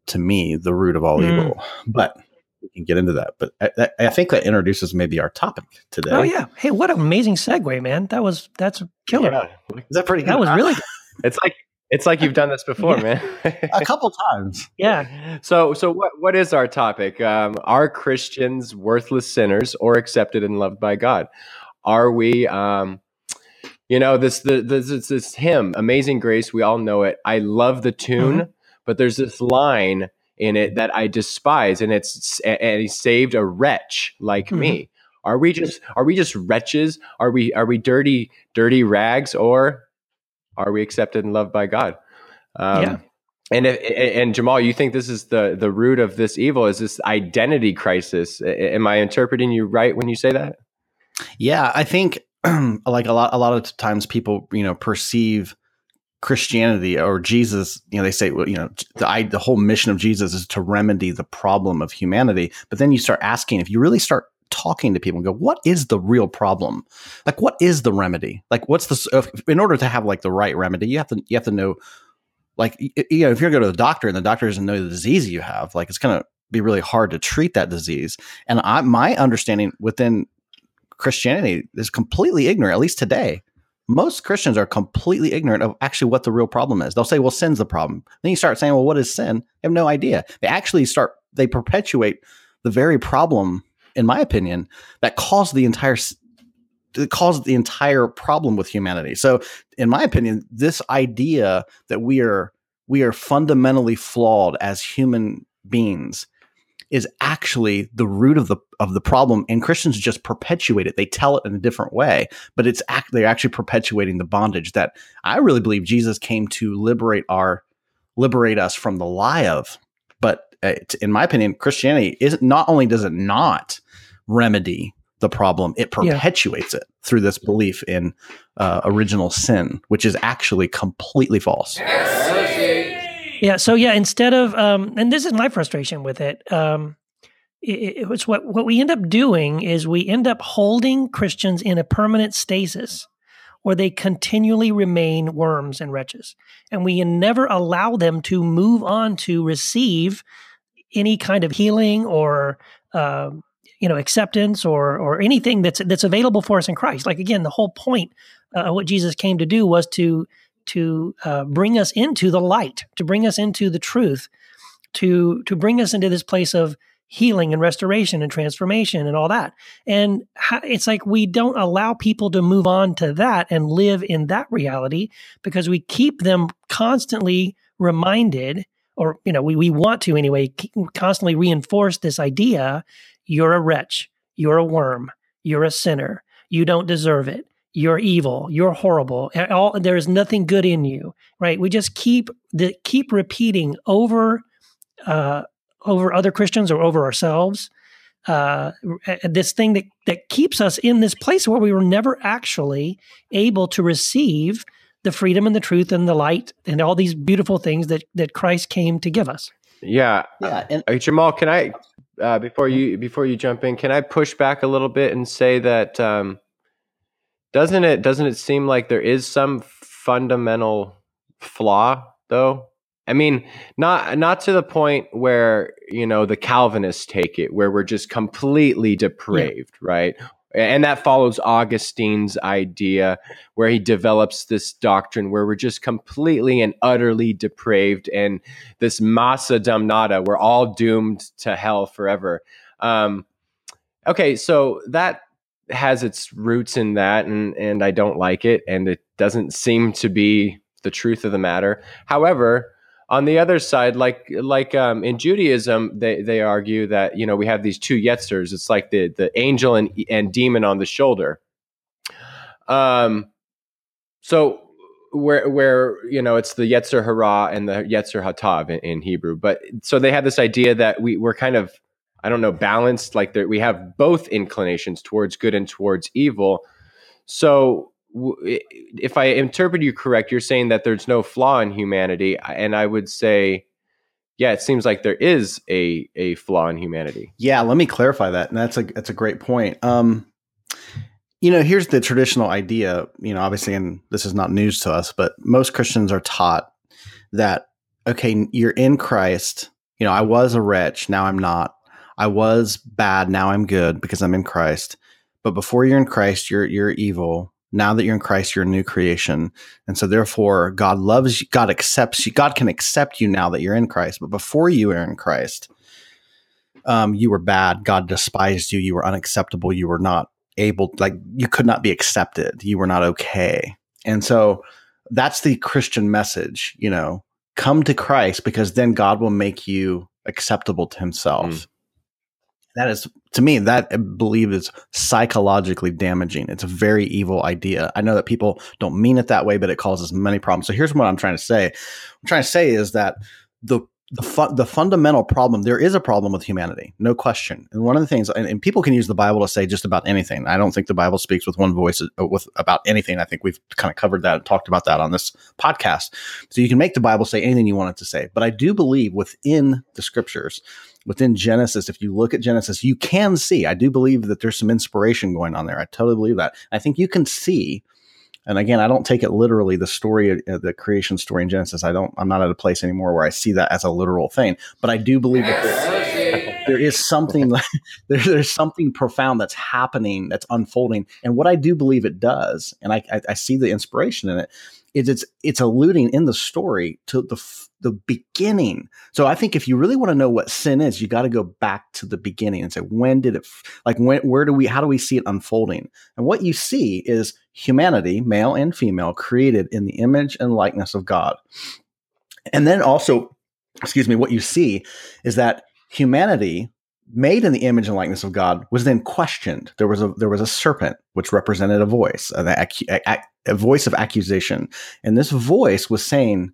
to me, the root of all Mm. evil. But we can get into that. But I, I- think that introduces maybe our topic today. Oh yeah. Hey, what an amazing segue, man. That was that's killer. Yeah. is that pretty? That was really good. It's like it's like you've done this before, Yeah. man. a couple times. Yeah. So, so what, what is our topic? Um, are Christians worthless sinners or accepted and loved by God? Are we, um, you know, this, the, this, this, this hymn, Amazing Grace, we all know it. I love the tune, but there's this line in it that I despise, and it's, and he saved a wretch like me. Are we just, are we just wretches? Are we, are we dirty, dirty rags, or are we accepted and loved by God? Um, Yeah. and if, and Jamal, you think this is the the root of this evil? Is this identity crisis? Am I interpreting you right when you say that? Yeah, I think like a lot a lot of times people, you know, perceive Christianity or Jesus, you know, they say, well, you know, the I, the whole mission of Jesus is to remedy the problem of humanity. But then you start asking, if you really start talking to people and go, what is the real problem? Like, what is the remedy? Like, what's the in order to have like the right remedy, you have to you have to know, like, you know, if you're going to go to the doctor and the doctor doesn't know the disease you have, like, it's going to be really hard to treat that disease. And I, my understanding within Christianity is completely ignorant, at least today. Most Christians are completely ignorant of actually what the real problem is. They'll say, well, sin's the problem. Then you start saying, well, what is sin? They have no idea. They actually start, they perpetuate the very problem, in my opinion, that caused the entire that caused the entire problem with humanity. So, in my opinion, this idea that we are we are fundamentally flawed as human beings is actually the root of the of the problem and Christians just perpetuate it. They tell it in a different way, but it's act they're actually perpetuating the bondage that I really believe Jesus came to liberate our liberate us from the lie of. Uh, in my opinion, Christianity is not only does it not remedy the problem, it Yeah. perpetuates it through this belief in uh, original sin, which is actually completely false. Yeah. So yeah, instead of um, and this is my frustration with it. Um, it, it was what what we end up doing is we end up holding Christians in a permanent stasis, where they continually remain worms and wretches, and we never allow them to move on to receive any kind of healing or um, you know acceptance or or anything that's that's available for us in Christ. Like again, the whole point uh, of what Jesus came to do was to to uh, bring us into the light, to bring us into the truth, to to bring us into this place of healing and restoration and transformation and all that. And it's like we don't allow people to move on to that and live in that reality because we keep them constantly reminded or you know we, we want to anyway constantly reinforce this idea you're a wretch you're a worm you're a sinner you don't deserve it you're evil you're horrible all there is nothing good in you right? We just keep the keep repeating over uh, over other christians or over ourselves uh, this thing that that keeps us in this place where we were never actually able to receive the freedom and the truth and the light and all these beautiful things that that Christ came to give us. Yeah, yeah. And uh, Jamal, can I uh, before you before you jump in, can I push back a little bit and say that um, doesn't it doesn't it seem like there is some fundamental flaw though? I mean, not not to the point where you know the Calvinists take it, where we're just completely depraved, yeah. right? And that follows Augustine's idea, where he develops this doctrine where we're just completely and utterly depraved, and this massa damnata, we're all doomed to hell forever. Um, okay, so that has its roots in that, and and I don't like it, and it doesn't seem to be the truth of the matter. However, on the other side, like like um, in Judaism, they they argue that you know we have these two yetzers. It's like the the angel and and demon on the shoulder. Um, so where where you know it's the yetzer hara and the yetzer hatov in, in, Hebrew, but so they have this idea that we we're kind of I don't know balanced, like we have both inclinations towards good and towards evil. So if I interpret you correct, you're saying that there's no flaw in humanity, and I would say, yeah, it seems like there is a a flaw in humanity. Yeah, let me clarify that, and that's a that's a great point. Um, you know, here's the traditional idea. You know, obviously, and this is not news to us, but most Christians are taught that okay, you're in Christ. You know, I was a wretch, now I'm not. I was bad, now I'm good because I'm in Christ. But before you're in Christ, you're you're evil now that you're in Christ, you're a new creation. And so therefore God loves you, God accepts you, God can accept you now that you're in Christ. But before you were in Christ, um, you were bad. God despised you. You were unacceptable. You were not able, like you could not be accepted. You were not okay. And so that's the Christian message, you know, come to Christ because then God will make you acceptable to himself. Mm. That is to me that I believe is psychologically damaging. It's a very evil idea. I know that people don't mean it that way, but it causes many problems. So here's what I'm trying to say. I'm trying to say is that the the, fu- the fundamental problem there is a problem with humanity no question and one of the things and, and, people can use the bible to say just about anything i don't think the bible speaks with one voice uh, with about anything i think we've kind of covered that and talked about that on this podcast so you can make the bible say anything you want it to say but i do believe within the scriptures within genesis if you look at genesis you can see i do believe that there's some inspiration going on there i totally believe that i think you can see and again, I don't take it literally. The story, uh, the creation story in Genesis, I don't. I'm not at a place anymore where I see that as a literal thing. But I do believe that there, there is something. there, there's something profound that's happening, that's unfolding. And what I do believe it does, and I, I, I see the inspiration in it, is it's it's alluding in the story to the the beginning. So I think if you really want to know what sin is, you got to go back to the beginning and say when did it like when where do we how do we see it unfolding? And what you see is humanity, male and female, created in the image and likeness of God. And then also, excuse me, what you see is that humanity made in the image and likeness of God was then questioned. There was a there was a serpent which represented a voice, a, a, a voice of accusation, and this voice was saying,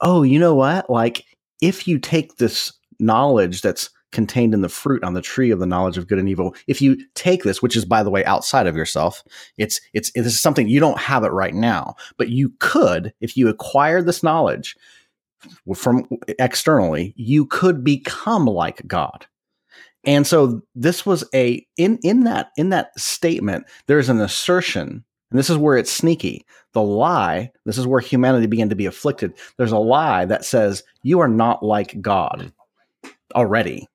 "Oh, you know what? Like if you take this knowledge that's contained in the fruit on the tree of the knowledge of good and evil if you take this which is by the way outside of yourself it's it's this is something you don't have it right now but you could if you acquire this knowledge from externally you could become like god and so this was a in in that in that statement there's an assertion and this is where it's sneaky. The lie, this is where humanity began to be afflicted. There's a lie that says you are not like God. Hmm. already.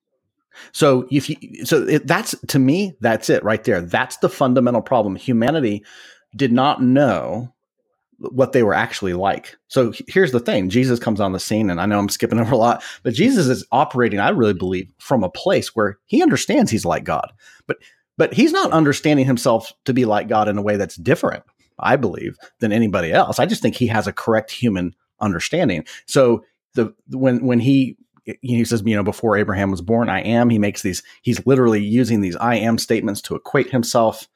So if you, so it, that's to me, that's it right there. That's the fundamental problem. Humanity did not know what they were actually like. So here's the thing: Jesus comes on the scene, and I know I'm skipping over a lot, but Jesus is operating, I really believe, from a place where he understands he's like God, but but he's not understanding himself to be like God in a way that's different. I believe than anybody else. I just think he has a correct human understanding. So the when when he he says, you know, before Abraham was born, I am. He makes these. He's literally using these I am statements to equate himself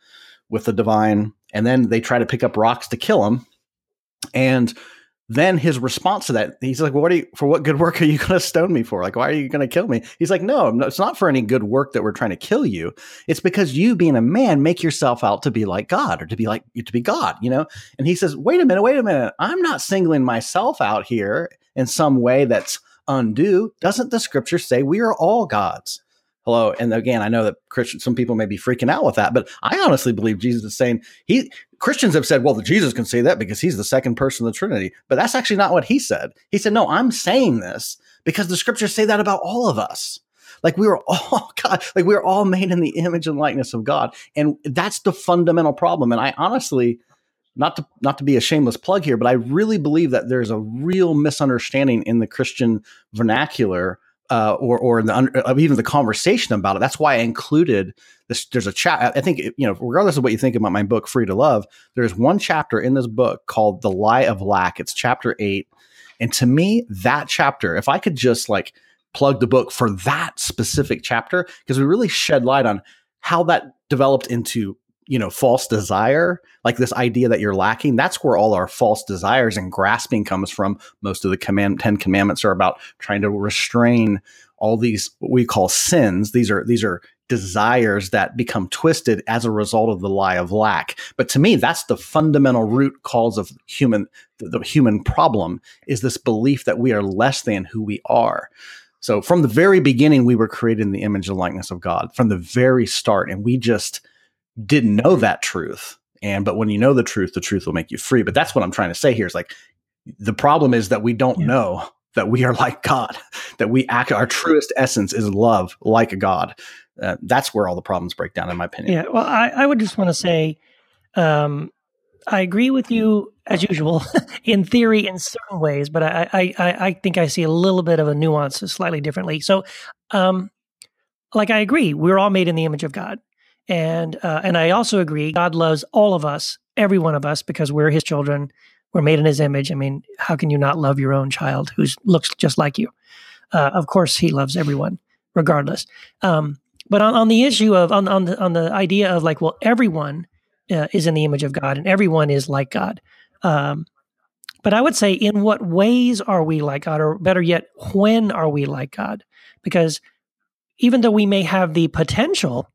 with the divine, and then they try to pick up rocks to kill him and then his response to that, he's like, "What are you for? What good work are you going to stone me for? Like, why are you going to kill me?" He's like, no, "No, it's not for any good work that we're trying to kill you. It's because you, being a man, make yourself out to be like God or to be like to be God, you know." And he says, "Wait a minute, wait a minute. I'm not singling myself out here in some way that's undue. Doesn't the Scripture say we are all gods?" Hello and again i know that christian some people may be freaking out with that but i honestly believe jesus is saying he christians have said well the jesus can say that because he's the second person of the trinity but that's actually not what he said. He said no i'm saying this because the scriptures say that about all of us. Like we were all god like we were all made in the image and likeness of god and that's the fundamental problem. And i honestly not to not to be a shameless plug here but i really believe that there's a real misunderstanding in the christian vernacular uh, or or the even the conversation about it. That's why I included this. There's a chat. I think you know, regardless of what you think about my book, Free to Love, there's one chapter in this book called "The Lie of Lack." It's chapter eight, and to me, that chapter, if I could just like plug the book for that specific chapter, because we really shed light on how that developed into you know false desire like this idea that you're lacking that's where all our false desires and grasping comes from. Most of the command 10 commandments are about trying to restrain all these what we call sins. These are these are desires that become twisted as a result of the lie of lack. But to me that's the fundamental root cause of human the, human problem is this belief that we are less than who we are. So from the very beginning we were created in the image and likeness of god from the very start and we just didn't know that truth. And but when you know the truth, the truth will make you free. But that's what I'm trying to say here is like the problem is that we don't yeah. know that we are like God, that we act our truest essence is love like a God. Uh, that's where all the problems break down, in my opinion. Yeah. Well, I, I would just want to say, um, I agree with you as usual in theory in certain ways, but I, I, I think I see a little bit of a nuance slightly differently. So, um, like I agree, we're all made in the image of God. And uh, and I also agree, God loves all of us, every one of us, because we're His children. We're made in His image. I mean, how can you not love your own child who looks just like you? Uh, of course, He loves everyone, regardless. Um, but on, on the issue of on on the on the idea of like, well, everyone uh, is in the image of God, and everyone is like God. Um, but I would say, in what ways are we like God, or better yet, when are we like God? Because even though we may have the potential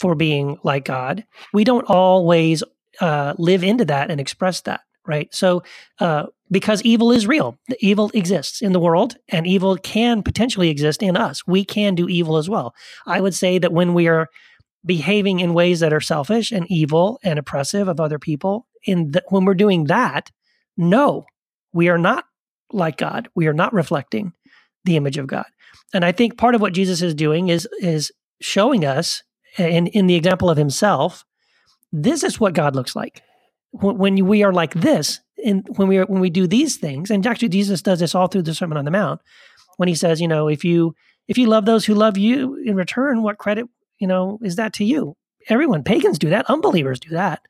for being like God, we don't always uh, live into that and express that, right? So, uh, because evil is real, evil exists in the world, and evil can potentially exist in us. We can do evil as well. I would say that when we are behaving in ways that are selfish and evil and oppressive of other people, in the, when we're doing that, no, we are not like God. We are not reflecting the image of God. And I think part of what Jesus is doing is is showing us in, in the example of himself, this is what God looks like. When we are like this, and when we are, when we do these things, and actually Jesus does this all through the Sermon on the Mount, when he says, you know, if you if you love those who love you in return, what credit you know is that to you? Everyone, pagans do that, unbelievers do that.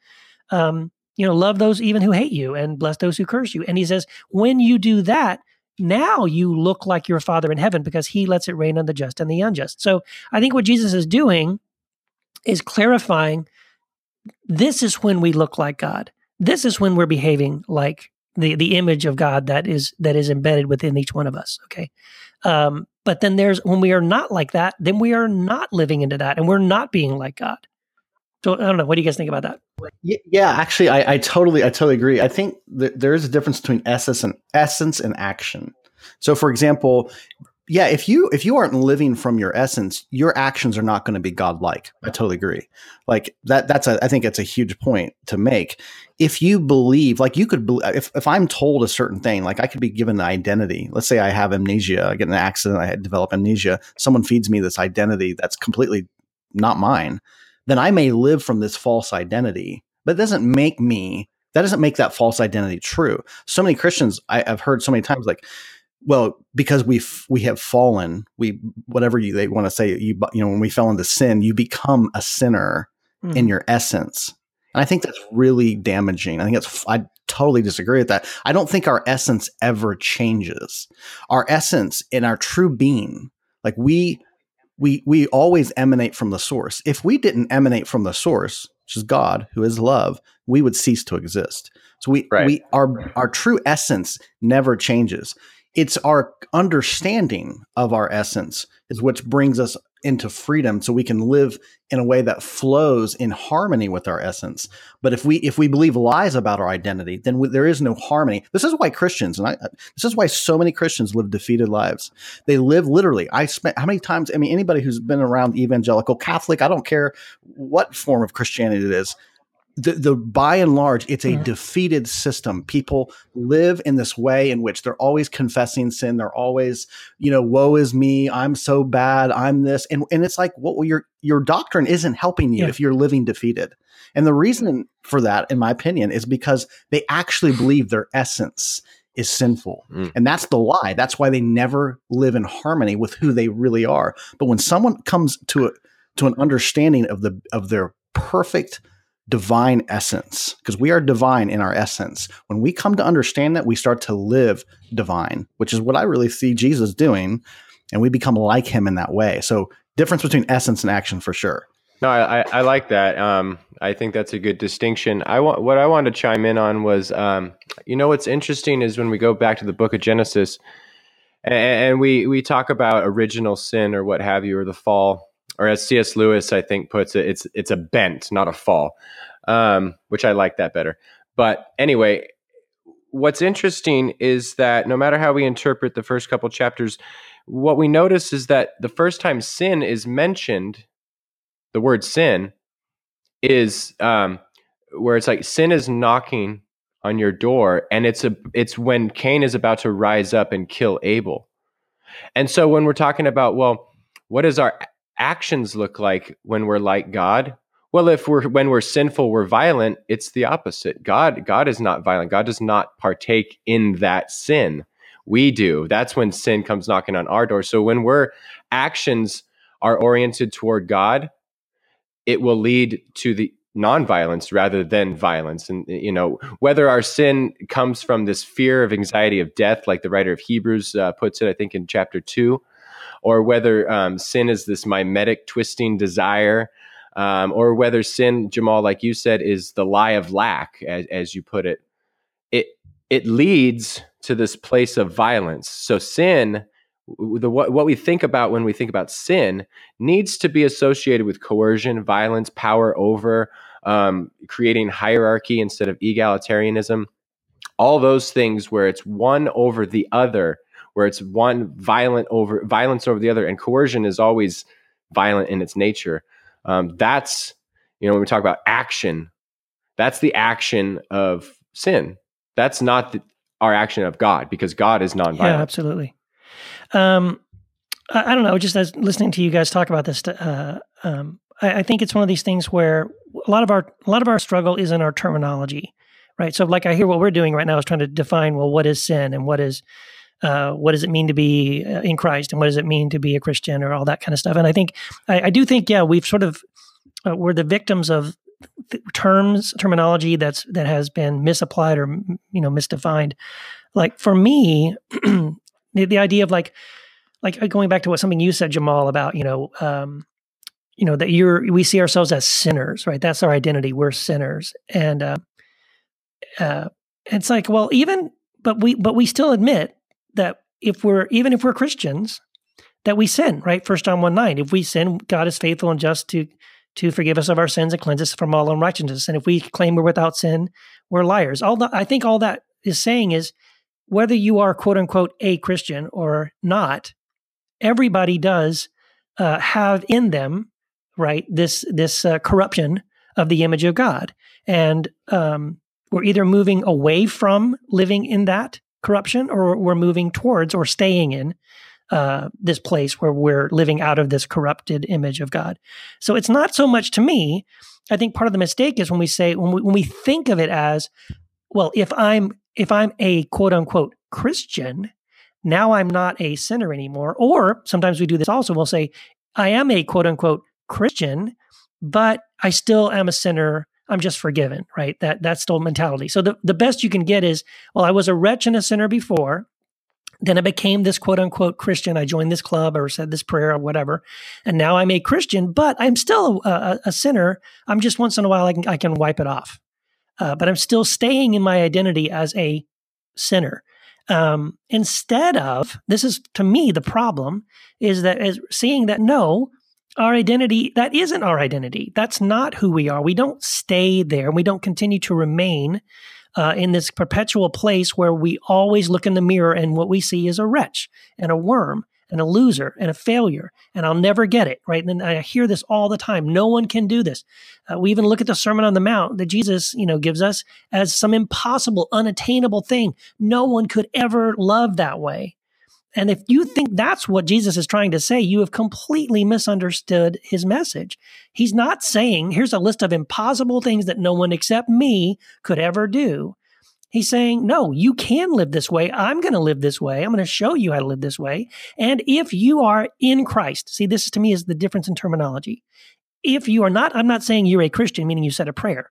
Um, you know, love those even who hate you, and bless those who curse you. And he says, when you do that, now you look like your Father in heaven because He lets it rain on the just and the unjust. So I think what Jesus is doing is clarifying this is when we look like God. This is when we're behaving like the the image of God that is that is embedded within each one of us. Okay. Um, but then there's when we are not like that, then we are not living into that and we're not being like God. So I don't know. What do you guys think about that? Yeah, actually, I, I totally, I totally agree. I think there is a difference between essence and essence and action. So, for example, yeah, if you if you aren't living from your essence, your actions are not going to be godlike. I totally agree. Like that that's a I think it's a huge point to make. If you believe, like you could bel- if if I'm told a certain thing, like I could be given an identity. Let's say I have amnesia, I get in an accident, I develop amnesia, someone feeds me this identity that's completely not mine, then I may live from this false identity. But it doesn't make me that doesn't make that false identity true. So many Christians I, I've heard so many times like well because we we have fallen we whatever you they want to say you you know when we fell into sin you become a sinner Mhm. in your essence. And i think that's really damaging. I think it's i totally disagree with that. I don't think our essence ever changes. Our essence in our true being like we we we always emanate from the source. If we didn't emanate from the source which is god who is love we would cease to exist. So we Right. we our our true essence never changes it's our understanding of our essence is which brings us into freedom so we can live in a way that flows in harmony with our essence. But if we if we believe lies about our identity then we, there is no harmony. This is why christians and I, uh, this is why so many christians live defeated lives. They live literally i spent how many times i mean anybody who's been around evangelical catholic i don't care what form of christianity it is the, the by and large it's a Mhm. defeated system. People live in this way in which they're always confessing sin. They're always you know woe is me. I'm so bad. I'm this. And, and it's like what well, your your doctrine isn't helping you Yeah. if you're living defeated. And the reason for that in my opinion is because they actually believe their essence is sinful. Mm. and that's the lie. That's why they never live in harmony with who they really are. But when someone comes to a to an understanding of the of their perfect divine essence because we are divine in our essence when we come to understand that we start to live divine which is what i really see jesus doing and we become like him in that way so difference between essence and action for sure No, I, I, like that. Um, I think that's a good distinction. I want what I wanted to chime in on was, um, you know, what's interesting is when we go back to the Book of Genesis, and, and we we talk about original sin or what have you, or the fall, or as C.S. Lewis I think puts it, it's it's a bent, not a fall, um, which I like that better. But anyway, what's interesting is that no matter how we interpret the first couple chapters, what we notice is that the first time sin is mentioned the word sin is um, where it's like sin is knocking on your door and it's a it's when Cain is about to rise up and kill Abel. And so when we're talking about well what is our actions look like when we're like God? Well, if we're when we're sinful, we're violent, it's the opposite. God God is not violent. God does not partake in that sin. We do. That's when sin comes knocking on our door. So when we're actions are oriented toward God, it will lead to the nonviolence rather than violence. And, you know, whether our sin comes from this fear of anxiety of death, like the writer of Hebrews uh, puts it, I think in chapter two, or whether um, sin is this mimetic, twisting desire, um, or whether sin, Jamal, like you said, is the lie of lack, as, as you put it, it, it leads to this place of violence. So sin, the what, what we think about when we think about sin needs to be associated with coercion, violence, power over, um, creating hierarchy instead of egalitarianism. All those things where it's one over the other, where it's one violent over violence over the other, and coercion is always violent in its nature. Um, that's you know when we talk about action, that's the action of sin. That's not the, our action of God because God is nonviolent. Yeah, absolutely. Um, I, I don't know. Just as listening to you guys talk about this, uh, um, I, I think it's one of these things where a lot of our a lot of our struggle is in our terminology, right? So, like, I hear what we're doing right now is trying to define well, what is sin and what is uh, what does it mean to be uh, in Christ and what does it mean to be a Christian or all that kind of stuff. And I think I, I do think yeah, we've sort of uh, we're the victims of th- terms terminology that's that has been misapplied or you know misdefined. Like for me, the, the idea of like like uh, going back to what something you said, Jamal, about you know, um, you know that you're we see ourselves as sinners, right? That's our identity. We're sinners, and uh, uh, it's like, well, even but we but we still admit that if we're even if we're Christians, that we sin, right? First John one nine. If we sin, God is faithful and just to to forgive us of our sins and cleanse us from all unrighteousness. And if we claim we're without sin, we're liars. All the, I think all that is saying is whether you are quote unquote a Christian or not, everybody does uh, have in them, right, this this uh, corruption of the image of God, and um, we're either moving away from living in that corruption, or we're moving towards or staying in uh, this place where we're living out of this corrupted image of God. So it's not so much to me. I think part of the mistake is when we say when we, when we think of it as, well, if I'm if I'm a quote unquote Christian, now I'm not a sinner anymore. Or sometimes we do this also. We'll say, I am a quote unquote Christian, but I still am a sinner. I'm just forgiven, right? That that's still mentality. So the, the best you can get is, well, I was a wretch and a sinner before. Then I became this quote unquote Christian. I joined this club or said this prayer or whatever. And now I'm a Christian, but I'm still a, a, a sinner. I'm just once in a while I can, I can wipe it off. Uh, but I'm still staying in my identity as a sinner. Um, instead of, this is to me the problem, is that is seeing that no, our identity, that isn't our identity. That's not who we are. We don't stay there. And we don't continue to remain uh, in this perpetual place where we always look in the mirror and what we see is a wretch and a worm and a loser and a failure and I'll never get it, right? And I hear this all the time. No one can do this. Uh, we even look at the Sermon on the Mount that Jesus, you know, gives us as some impossible, unattainable thing. No one could ever love that way. And if you think that's what Jesus is trying to say, you have completely misunderstood his message. He's not saying, here's a list of impossible things that no one except me could ever do. He's saying, no, you can live this way. I'm going to live this way. I'm going to show you how to live this way. And if you are in Christ, see, this to me is the difference in terminology. If you are not, I'm not saying you're a Christian, meaning you said a prayer.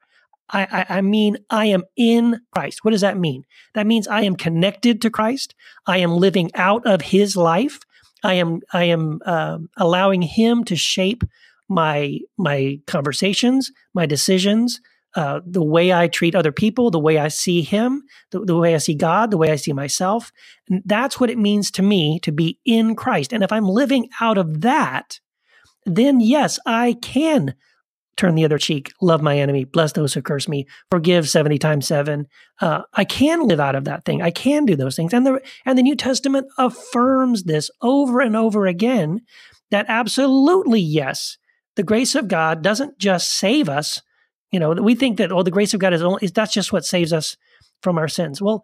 I, I, I, mean, I am in Christ. What does that mean? That means I am connected to Christ. I am living out of His life. I am, I am um, allowing Him to shape my my conversations, my decisions, uh, the way I treat other people, the way I see Him, the, the, way I see God, the way I see myself. And that's what it means to me to be in Christ. And if I'm living out of that, then yes, I can turn the other cheek, love my enemy, bless those who curse me, forgive 70 times seven. Uh, I can live out of that thing. I can do those things. And the, and the New Testament affirms this over and over again that absolutely, yes, the grace of God doesn't just save us you know, we think that oh, the grace of God is only that's just what saves us from our sins. Well,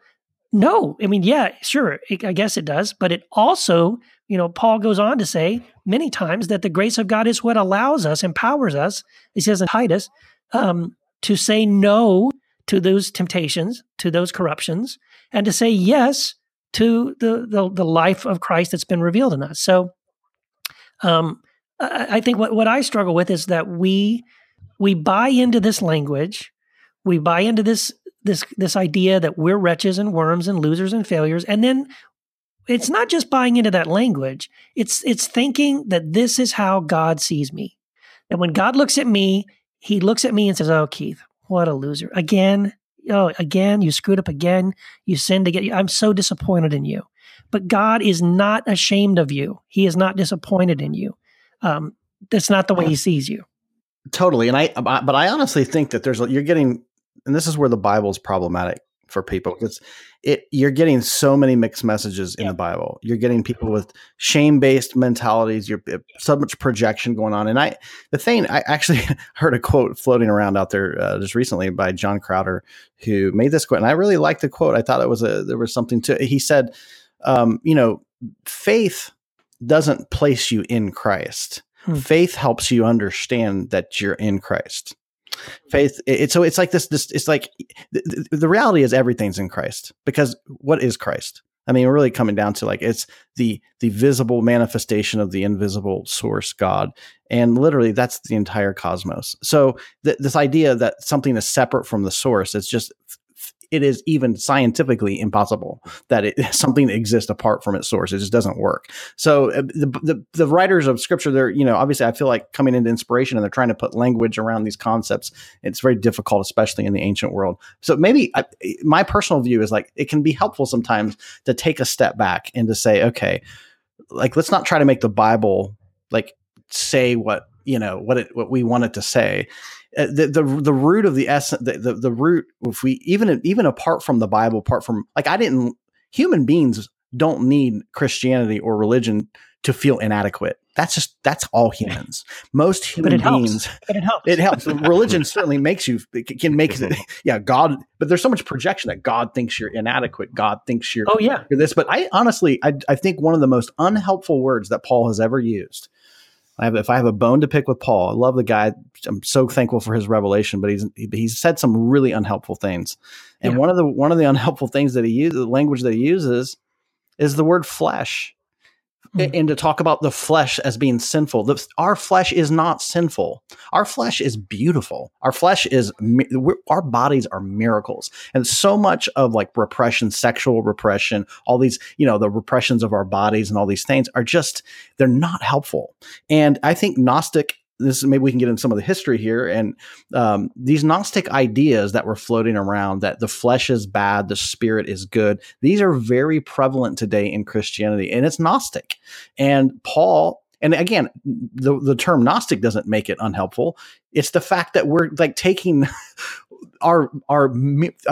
no, I mean, yeah, sure, it, I guess it does, but it also, you know, Paul goes on to say many times that the grace of God is what allows us, empowers us. He says in Titus um, to say no to those temptations, to those corruptions, and to say yes to the the, the life of Christ that's been revealed in us. So, um, I, I think what what I struggle with is that we we buy into this language, we buy into this this this idea that we're wretches and worms and losers and failures, and then it's not just buying into that language. It's it's thinking that this is how God sees me. And when God looks at me, he looks at me and says, "Oh, Keith, what a loser. Again, oh, again, you screwed up again. You sinned again. I'm so disappointed in you." But God is not ashamed of you. He is not disappointed in you. Um, that's not the way he sees you. Totally, and I but I honestly think that there's you're getting, and this is where the bible's problematic for people because it you're getting so many mixed messages in yeah. the Bible. You're getting people with shame based mentalities. You're so much projection going on. And I the thing I actually heard a quote floating around out there uh, just recently by John Crowder who made this quote, and I really liked the quote. I thought it was a there was something to. He said, um, you know, faith doesn't place you in Christ Hmm. Faith helps you understand that you're in Christ. Faith, it, so it's like this. This it's like the, the reality is everything's in Christ because what is Christ? I mean, we're really coming down to like it's the the visible manifestation of the invisible source God, and literally that's the entire cosmos. So th- this idea that something is separate from the source, it's just it is even scientifically impossible that it, something exists apart from its source. It just doesn't work. So uh, the, the, the writers of scripture, they're you know obviously I feel like coming into inspiration and they're trying to put language around these concepts. It's very difficult, especially in the ancient world. So maybe I, my personal view is like it can be helpful sometimes to take a step back and to say, okay, like let's not try to make the Bible like say what you know what it what we want it to say uh, the, the the root of the essence the, the, the root if we even even apart from the bible apart from like i didn't human beings don't need christianity or religion to feel inadequate. That's just that's all humans. Most But human it helps. beings But it helps. it helps. Religion certainly makes you it can make yeah God, but there's so much projection that God thinks you're inadequate. God thinks you're Oh yeah. you're this. But I honestly, I, I think one of the most unhelpful words that Paul has ever used. I have, if I have a bone to pick with Paul, I love the guy. I'm so thankful for his revelation, but he's he's said some really unhelpful things. And Yeah. one of the one of the unhelpful things that he uses, the language that he uses, is the word flesh Hmm. and to talk about the flesh as being sinful. The, our flesh is not sinful. Our flesh is beautiful. Our flesh is our bodies are miracles. And so much of like repression, sexual repression, all these, you know, the repressions of our bodies and all these things are just they're not helpful. And I think Gnostic this maybe we can get into some of the history here and um, these gnostic ideas that were floating around that the flesh is bad the spirit is good these are very prevalent today in christianity and it's gnostic. And paul and again the, the term gnostic doesn't make it unhelpful. It's the fact that we're like taking our our i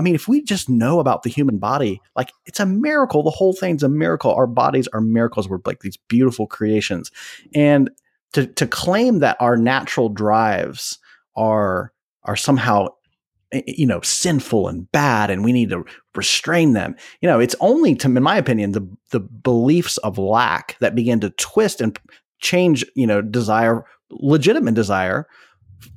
mean if we just know about the human body like it's a miracle. The whole thing's a miracle. Our bodies are miracles. We're like these beautiful creations. And to to claim that our natural drives are are somehow eh, you know sinful and bad and we need to restrain them. You know it's only to in my opinion the the beliefs of lack that begin to twist and change you know desire legitimate desire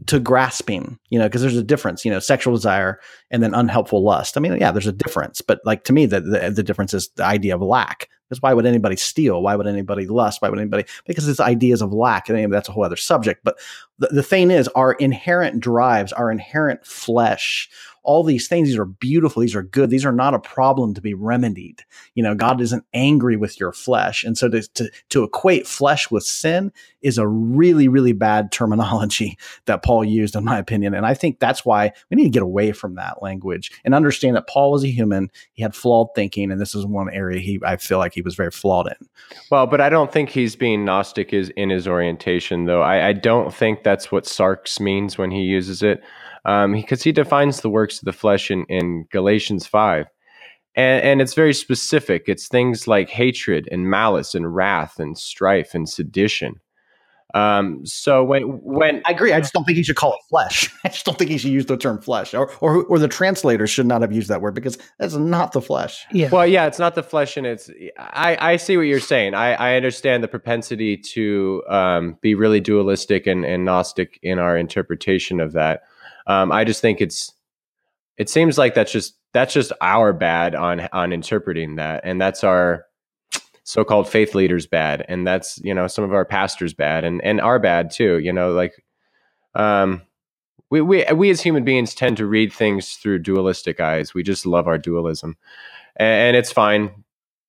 to grasping you know because there's a difference you know sexual desire and then unhelpful lust. I mean yeah there's a difference but like to me the, the, the difference is the idea of lack because why would anybody steal? Why would anybody lust? Why would anybody because it's ideas of lack and that's a whole other subject. But the, the thing is our inherent drives our inherent flesh all these things these are beautiful these are good these are not a problem to be remedied. You know god isn't angry with your flesh. And so to, to, to equate flesh with sin is a really really bad terminology that paul used in my opinion. And i think that's why we need to get away from that language and understand that paul was a human. He had flawed thinking and this is one area he i feel like he was very flawed in. Well, but I don't think he's being Gnostic is in his orientation, though. I, I don't think that's what sarx means when he uses it, because he defines the works of the flesh in, in Galatians five, and, and it's very specific. It's things like hatred and malice and wrath and strife and sedition. Um, so when when I agree. I just don't think he should call it flesh. I just don't think he should use the term flesh, or or, or the translators should not have used that word because that's not the flesh. Yeah. Well, yeah, it's not the flesh, and it's. I I see what you're saying. I I understand the propensity to um, be really dualistic and, and gnostic in our interpretation of that. Um, I just think it's. It seems like that's just that's just our bad on on interpreting that, and that's our so-called faith leaders bad, and that's you know some of our pastors bad, and and our bad too. You know, like. Um, we, we we as human beings tend to read things through dualistic eyes. We just love our dualism, and, and it's fine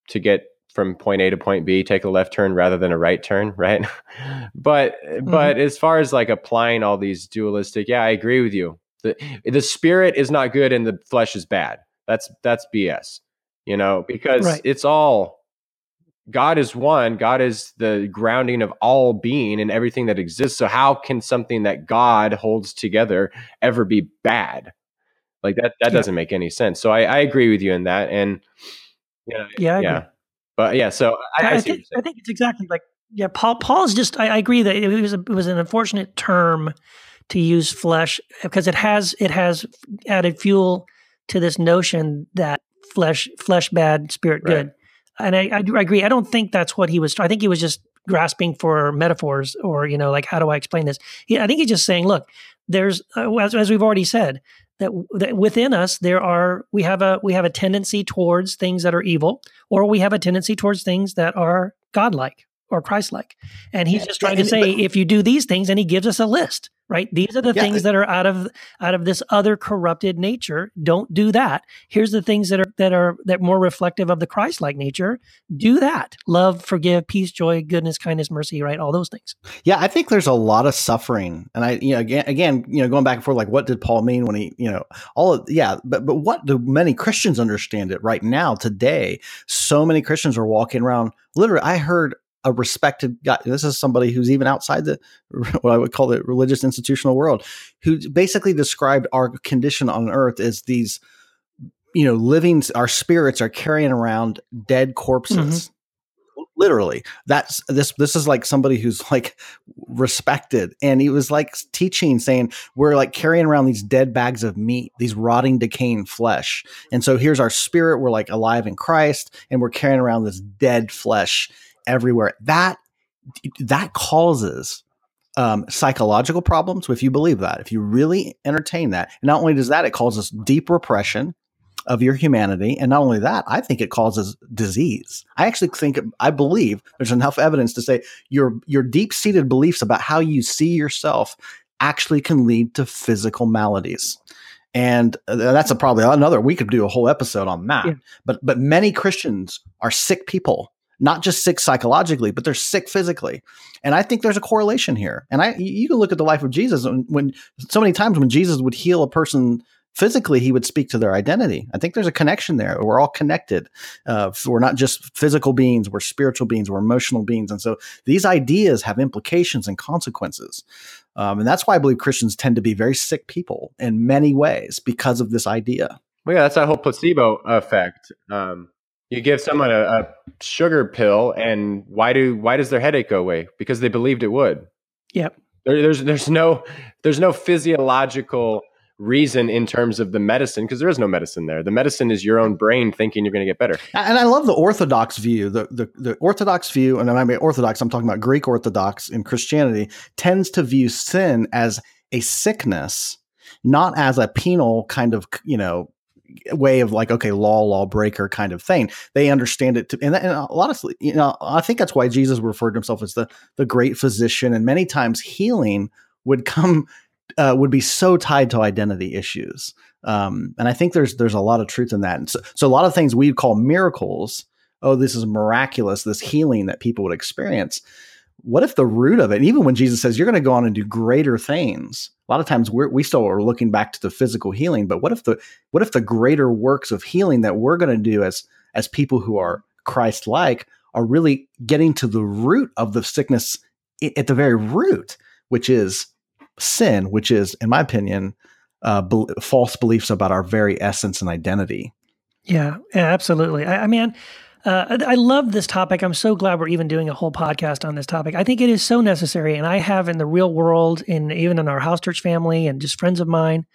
to get from point A to point B, take a left turn rather than a right turn, right? but but mm-hmm. as far as like applying all these dualistic, yeah, I agree with you. the The spirit is not good and the flesh is bad. That's that's BS, you know, because Right. it's all God is one. God is the grounding of all being and everything that exists. So how can something that God holds together ever be bad? Like that that Yeah. doesn't make any sense. So I, I agree with you in that. And you know, Yeah, I yeah. But yeah, so I, I, I, think. I think it's exactly like yeah. Paul Paul's just I, I agree that it was a, it was an unfortunate term to use flesh because it has it has added fuel to this notion that flesh flesh bad spirit Right. good, and I, I agree. I don't think that's what he was. I think he was just grasping for metaphors or you know like how do I explain this? He, I think he's just saying, look, there's uh, as, as we've already said that, that within us there are we have a we have a tendency towards things that are evil or we have a tendency towards things that are godlike or christ-like. And he's just Yeah, trying to say but- if you do these things and he gives us a list right? These are the Yeah, things that are out of out of this other corrupted nature. Don't do that. Here's the things that are that are that more reflective of the christ-like nature. Do that. Love forgive peace joy goodness kindness mercy right? All those things. Yeah, I think there's a lot of suffering, and I, you know, again, again, you know, going back and forth, like, what did Paul mean when he, you know, all of, yeah, but but what do many Christians understand it right now today? So many Christians are walking around. Literally, I heard a respected guy. This is somebody who's even outside the what I would call the religious institutional world, who basically described our condition on earth as these, you know, living. Our spirits are carrying around dead mm-hmm. corpses. literally that's this this is like somebody who's like respected and he was like teaching saying we're like carrying around these dead bags of meat these rotting decaying flesh and so here's our spirit we're like alive in christ and we're carrying around this dead flesh everywhere that that causes um, psychological problems if you believe that if you really entertain that and not only does that it causes deep repression of your humanity. And not only that, I think it causes disease. I actually think, I believe there's enough evidence to say your, your deep seated beliefs about how you see yourself actually can lead to physical maladies. And uh, that's a, probably another, we could do a whole episode on that. Yeah. But, but many Christians are sick people not just sick psychologically, but they're sick physically. And I think there's a correlation here. And I, you can look at the life of Jesus when, when so many times when Jesus would heal a person physically he would speak to their identity. I think there's a connection there. We're all connected. Uh, we're not just physical beings we're spiritual beings we're emotional beings. And so these ideas have implications and consequences. Um, and that's why i believe christians tend to be very sick people in many ways because of this idea. Well yeah that's that whole placebo effect. Um, you give someone a, a sugar pill and why do why does their headache go away because they believed it would yep there, there's there's no there's no physiological reason in terms of the medicine because there is no medicine there. The medicine is your own brain thinking you're going to get better. And I love the orthodox view. The the, the orthodox view, and when I mean orthodox, I'm talking about Greek Orthodox in Christianity, tends to view sin as a sickness, not as a penal kind of you know way of like okay law lawbreaker kind of thing they understand it to, and, and a lot of you know i think that's why jesus referred to himself as the the great physician and many times healing would come uh, would be so tied to identity issues. Um, and I think there's there's a lot of truth in that. And so, so a lot of things we call miracles. Oh, this is miraculous. This healing that people would experience. What if the root of it, even when Jesus says you're going to go on and do greater things, a lot of times we're, we still are looking back to the physical healing. But what if the what if the greater works of healing that we're going to do as as people who are Christ-like are really getting to the root of the sickness at the very root, which is sin, which is, in my opinion, uh, be- false beliefs about our very essence and identity. Yeah, yeah absolutely. I, I mean, uh, I love this topic. I'm so glad we're even doing a whole podcast on this topic. I think it is so necessary, and I have in the real world, and even in our house church family, and just friends of mine,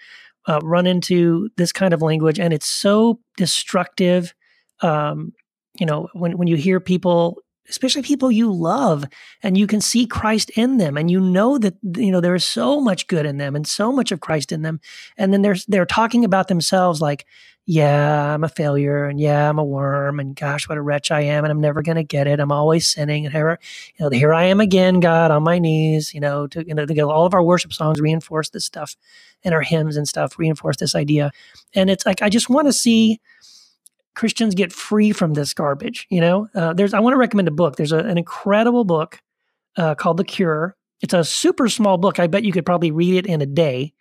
uh, run into this kind of language, and it's so destructive. Um, you know, when when you hear people especially people you love and you can see Christ in them and you know that you know there is so much good in them and so much of Christ in them. And then they're they're talking about themselves like yeah I'm a failure and yeah I'm a worm and gosh what a wretch I am and I'm never going to get it. I'm always sinning and here you know here I am again God on my knees you know to you know to all of our worship songs reinforce this stuff and our hymns and stuff reinforce this idea. And it's like I just want to see Christians get free from this garbage. You know, uh, there's I want to recommend a book. There's a, an incredible book uh, called The Cure. It's a super small book. I bet you could probably read it in a day.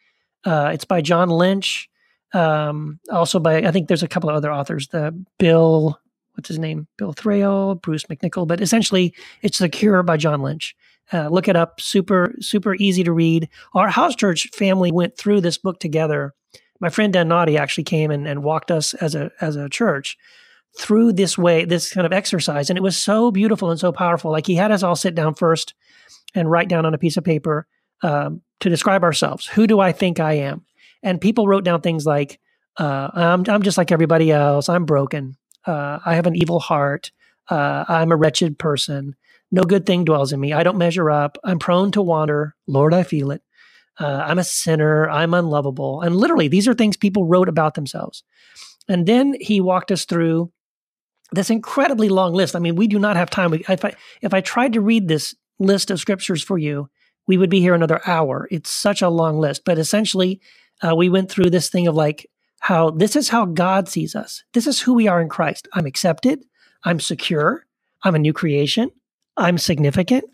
Uh, it's by John Lynch. Um, also by I think there's a couple of other authors. The Bill, what's his name? Bill Thrall, Bruce McNicol. But essentially, it's The Cure by John Lynch. Uh, look it up. Super super easy to read. Our house church family went through this book together my friend Dan Naughty actually came and, and walked us as a as a church through this way, this kind of exercise. And it was so beautiful and so powerful. Like he had us all sit down first and write down on a piece of paper um, to describe ourselves. Who do I think I am? And people wrote down things like, uh, I'm, I'm just like everybody else. I'm broken. Uh, I have an evil heart. Uh, I'm a wretched person. No good thing dwells in me. I don't measure up. I'm prone to wander. Lord, I feel it uh, I'm a sinner, I'm unlovable. And literally, these are things people wrote about themselves. And then he walked us through this incredibly long list. I mean, we do not have time. If I, if I tried to read this list of scriptures for you, we would be here another hour. It's such a long list. But essentially, uh, we went through this thing of like how this is how God sees us. This is who we are in Christ. I'm accepted. I'm secure. I'm a new creation. I'm significant.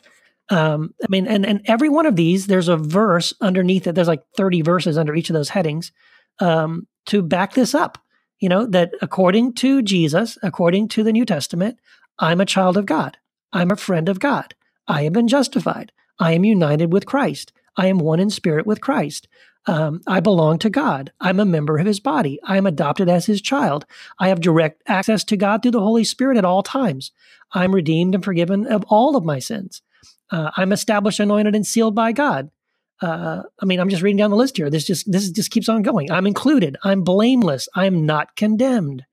Um, I mean, and and every one of these, there's a verse underneath it. There's like 30 verses under each of those headings um, to back this up. You know that according to Jesus, according to the New Testament, I'm a child of God. I'm a friend of God. I have been justified. I am united with Christ. I am one in spirit with Christ. Um, I belong to God. I'm a member of his body. I am adopted as his child. I have direct access to God through the Holy Spirit at all times. I'm redeemed and forgiven of all of my sins. Uh, I'm established, anointed, and sealed by God. Uh, I mean, I'm just reading down the list here. This just this just keeps on going. I'm included. I'm blameless. I'm not condemned.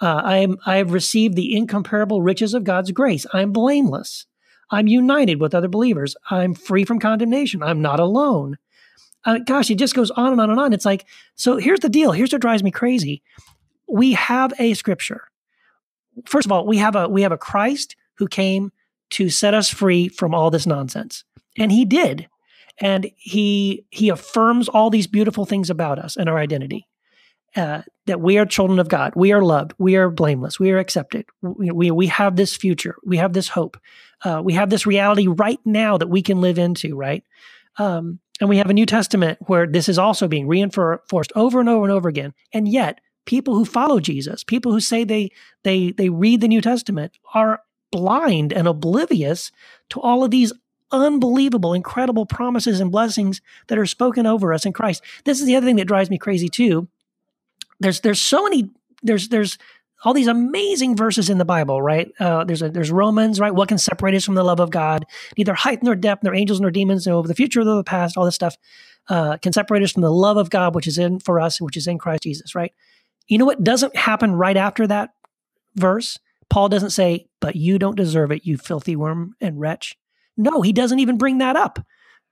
Uh, I am. I have received the incomparable riches of God's grace. I'm blameless. I'm united with other believers. I'm free from condemnation. I'm not alone. Uh, gosh, it just goes on and on and on. It's like, so here's the deal. Here's what drives me crazy. We have a scripture. First of all, we have a we have a Christ who came to set us free from all this nonsense, and he did, and he he affirms all these beautiful things about us and our identity. Uh, that we are children of God, we are loved, we are blameless, we are accepted, we we, we have this future, we have this hope, uh, we have this reality right now that we can live into, right? Um, and we have a New Testament where this is also being reinforced over and over and over again. And yet, people who follow Jesus, people who say they they they read the New Testament, are blind and oblivious to all of these unbelievable, incredible promises and blessings that are spoken over us in Christ. This is the other thing that drives me crazy too. There's there's so many there's there's all these amazing verses in the Bible, right? Uh, there's a, there's Romans, right? What can separate us from the love of God? Neither height nor depth, nor angels nor demons, nor the future nor the past, all this stuff uh, can separate us from the love of God, which is in for us, which is in Christ Jesus, right? You know what doesn't happen right after that verse? Paul doesn't say, "But you don't deserve it, you filthy worm and wretch." No, he doesn't even bring that up.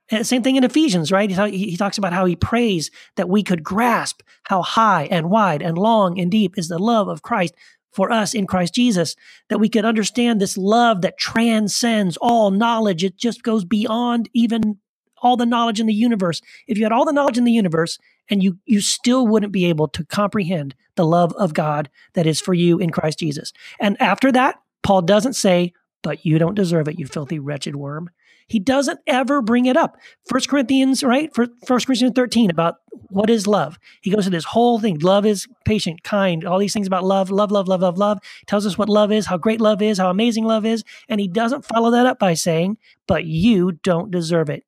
And same thing in Ephesians, right? He, he talks about how he prays that we could grasp how high and wide and long and deep is the love of Christ for us in Christ Jesus, that we could understand this love that transcends all knowledge. It just goes beyond even all the knowledge in the universe. If you had all the knowledge in the universe and you you still wouldn't be able to comprehend the love of God that is for you in Christ Jesus. And after that, Paul doesn't say, "But you don't deserve it, you filthy wretched worm." He doesn't ever bring it up. First Corinthians, right? First Corinthians 13 about what is love. He goes to this whole thing. Love is patient, kind, all these things about love, love, love, love, love, love. Tells us what love is, how great love is, how amazing love is. And he doesn't follow that up by saying, but you don't deserve it.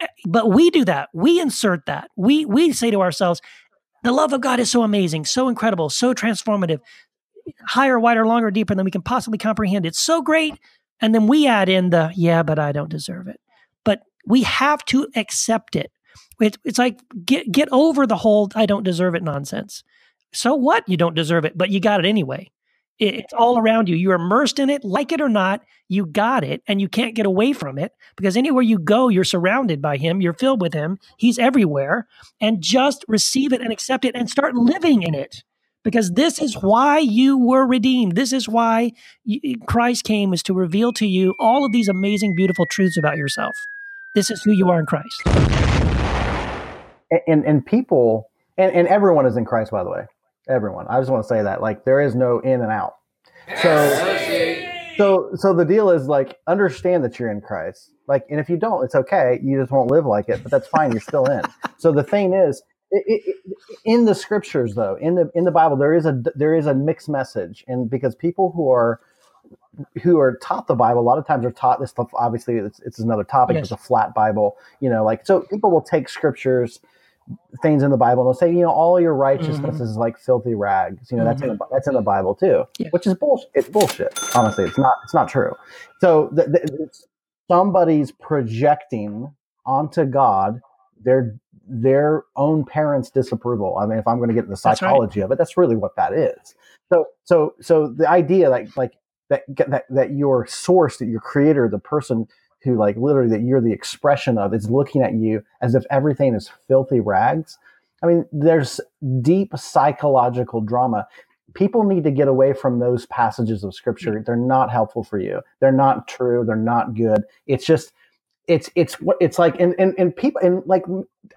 Eh, but we do that. We insert that. We we say to ourselves, the love of God is so amazing, so incredible, so transformative, higher, wider, longer, deeper than we can possibly comprehend. It's so great. And then we add in the, yeah, but I don't deserve it. But we have to accept it. it it's like, get, get over the whole I don't deserve it nonsense. So what? You don't deserve it, but you got it anyway. It, it's all around you. You're immersed in it, like it or not, you got it, and you can't get away from it because anywhere you go, you're surrounded by Him, you're filled with Him, He's everywhere. And just receive it and accept it and start living in it because this is why you were redeemed. This is why Christ came is to reveal to you all of these amazing, beautiful truths about yourself. This is who you are in Christ. And and, and people and, and everyone is in Christ, by the way. Everyone. I just want to say that. Like there is no in and out. So so so the deal is like understand that you're in Christ. Like and if you don't, it's okay. You just won't live like it, but that's fine. You're still in. So the thing is it, it, in the scriptures though in the in the bible there is a there is a mixed message and because people who are who are taught the bible a lot of times are taught this stuff obviously it's, it's another topic yes. it's a flat bible you know like so people will take scriptures things in the bible and they'll say you know all your righteousness mm-hmm. is like filthy rags you know mm-hmm. that's in the, that's in the bible too yeah. which is bullshit it's bullshit honestly it's not it's not true so the, the, somebody's projecting onto god their their own parents' disapproval. I mean, if I'm going to get into the psychology right. of it, that's really what that is. So, so, so the idea that like that that that your source, that your creator, the person who like literally that you're the expression of, is looking at you as if everything is filthy rags. I mean, there's deep psychological drama. People need to get away from those passages of scripture. They're not helpful for you. They're not true. They're not good. It's just it's it's what it's like and, and and people and like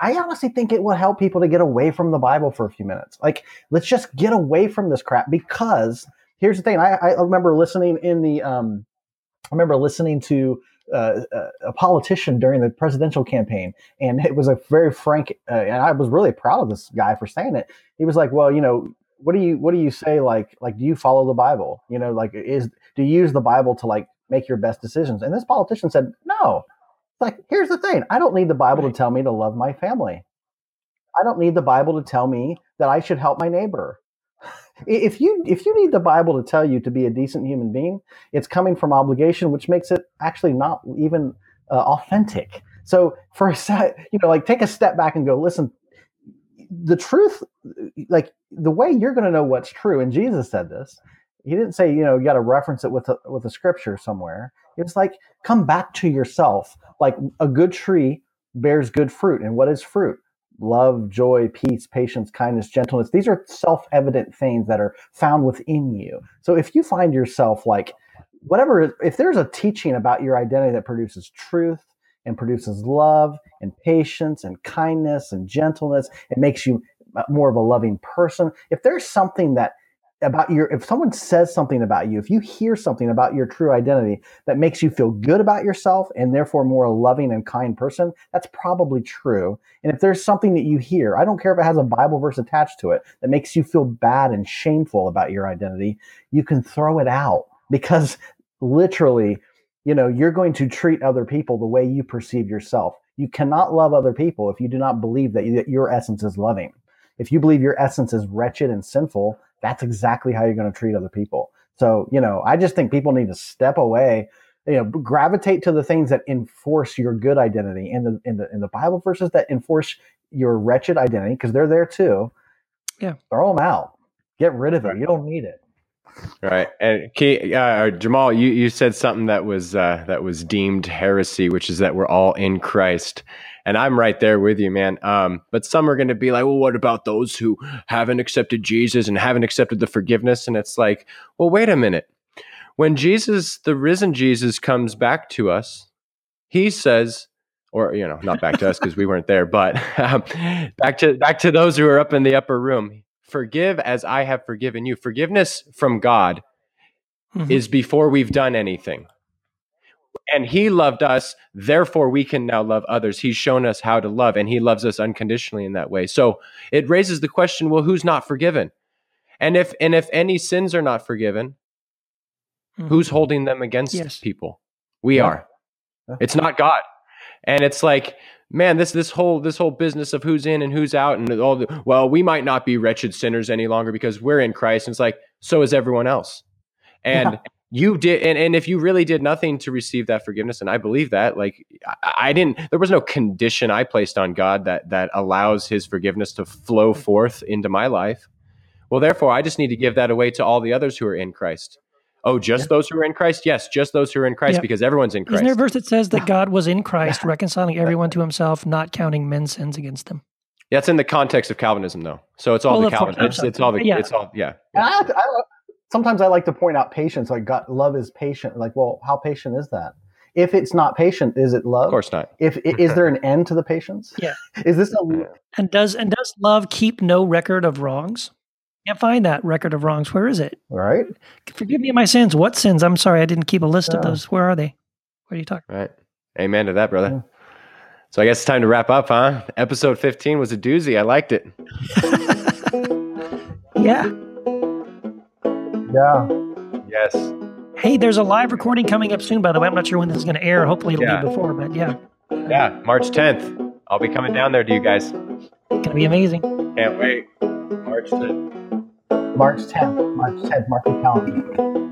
i honestly think it will help people to get away from the bible for a few minutes like let's just get away from this crap because here's the thing i, I remember listening in the um i remember listening to uh, a politician during the presidential campaign, and it was a very frank. Uh, and I was really proud of this guy for saying it. He was like, "Well, you know, what do you what do you say? Like, like do you follow the Bible? You know, like is do you use the Bible to like make your best decisions?" And this politician said, "No, like, here's the thing I don't need the Bible to tell me to love my family. I don't need the Bible to tell me that I should help my neighbor. If you if you need the Bible to tell you to be a decent human being, it's coming from obligation, which makes it actually not even uh, authentic. So for a set, you know, like take a step back and go, listen, the truth, like the way you're going to know what's true, and Jesus said this. He didn't say, you know, you got to reference it with a, with a scripture somewhere. It's like come back to yourself. Like a good tree bears good fruit, and what is fruit? Love, joy, peace, patience, kindness, gentleness. These are self-evident things that are found within you. So if you find yourself like whatever, if there's a teaching about your identity that produces truth and produces love and patience and kindness and gentleness. It makes you uh, more of a loving person. If there's something that about your if someone says something about you if you hear something about your true identity that makes you feel good about yourself and therefore more a loving and kind person that's probably true and if there's something that you hear i don't care if it has a bible verse attached to it that makes you feel bad and shameful about your identity you can throw it out because literally you know, you're going to treat other people the way you perceive yourself. You cannot love other people if you do not believe that, that your essence is loving. If you believe your essence is wretched and sinful, that's exactly how you're going to treat other people. So, you know, I just think people need to step away, you know, gravitate to the things that enforce your good identity in the in the in the Bible verses that enforce your wretched identity because they're there too. Yeah, throw them out. Get rid of it. You don't need it. Right, and Kate, uh, Jamal, you, you said something that was uh, that was deemed heresy, which is that we're all in Christ, and I'm right there with you, man. Um, but some are going to be like, well, what about those who haven't accepted Jesus and haven't accepted the forgiveness? And it's like, well, wait a minute. When Jesus, the risen Jesus, comes back to us, he says, or you know, not back to us because we weren't there, but um, back to back to those who are up in the upper room forgive as I have forgiven you. Forgiveness from God mm-hmm. is before we've done anything. And he loved us, therefore we can now love others. He's shown us how to love, and he loves us unconditionally in that way. So it raises the question: Well, who's not forgiven? And if and if any sins are not forgiven, mm-hmm. who's holding them against yes. people? We yeah. are. It's not God. And it's like man, this this whole this whole business of who's in and who's out and all the well, we might not be wretched sinners any longer because we're in Christ. And it's like, so is everyone else. And yeah. You did and, and if you really did nothing to receive that forgiveness, and I believe that, like I, I didn't there was no condition I placed on God that that allows his forgiveness to flow mm. forth into my life. Well, therefore, I just need to give that away to all the others who are in Christ. Oh, just yeah. those who are in Christ? Yes, just those who are in Christ yeah. because everyone's in Christ. Isn't there a verse that says that God was in Christ, reconciling everyone to himself, not counting men's sins against them? Yeah, it's in the context of Calvinism, though. So it's all well, the Calvin. It's, it's, all the. Yeah. It's all. Yeah. I, I, sometimes I like to point out patience. Like God, love is patient. Like, well, how patient is that? If it's not patient, is it love? Of course not. If is there an end to the patience? Yeah. Is this a? And does and does love keep no record of wrongs? can't find that record of wrongs. Where is it? Right. Forgive me my sins. What sins? I'm sorry, I didn't keep a list yeah. of those. Where are they? What are you talking? Right. Amen to that, brother. Yeah. So I guess it's time to wrap up, huh? Episode 15 was a doozy. I liked it. yeah. Yeah. Yes. Hey, there's a live recording coming up soon, by the way. I'm not sure when this is going to air. Hopefully it'll yeah. be before, but yeah. Yeah, March 10th. I'll be coming down there to you guys. It's going to be amazing. Can't wait. March 10th. March 10th. March 10th. Mark the calendar.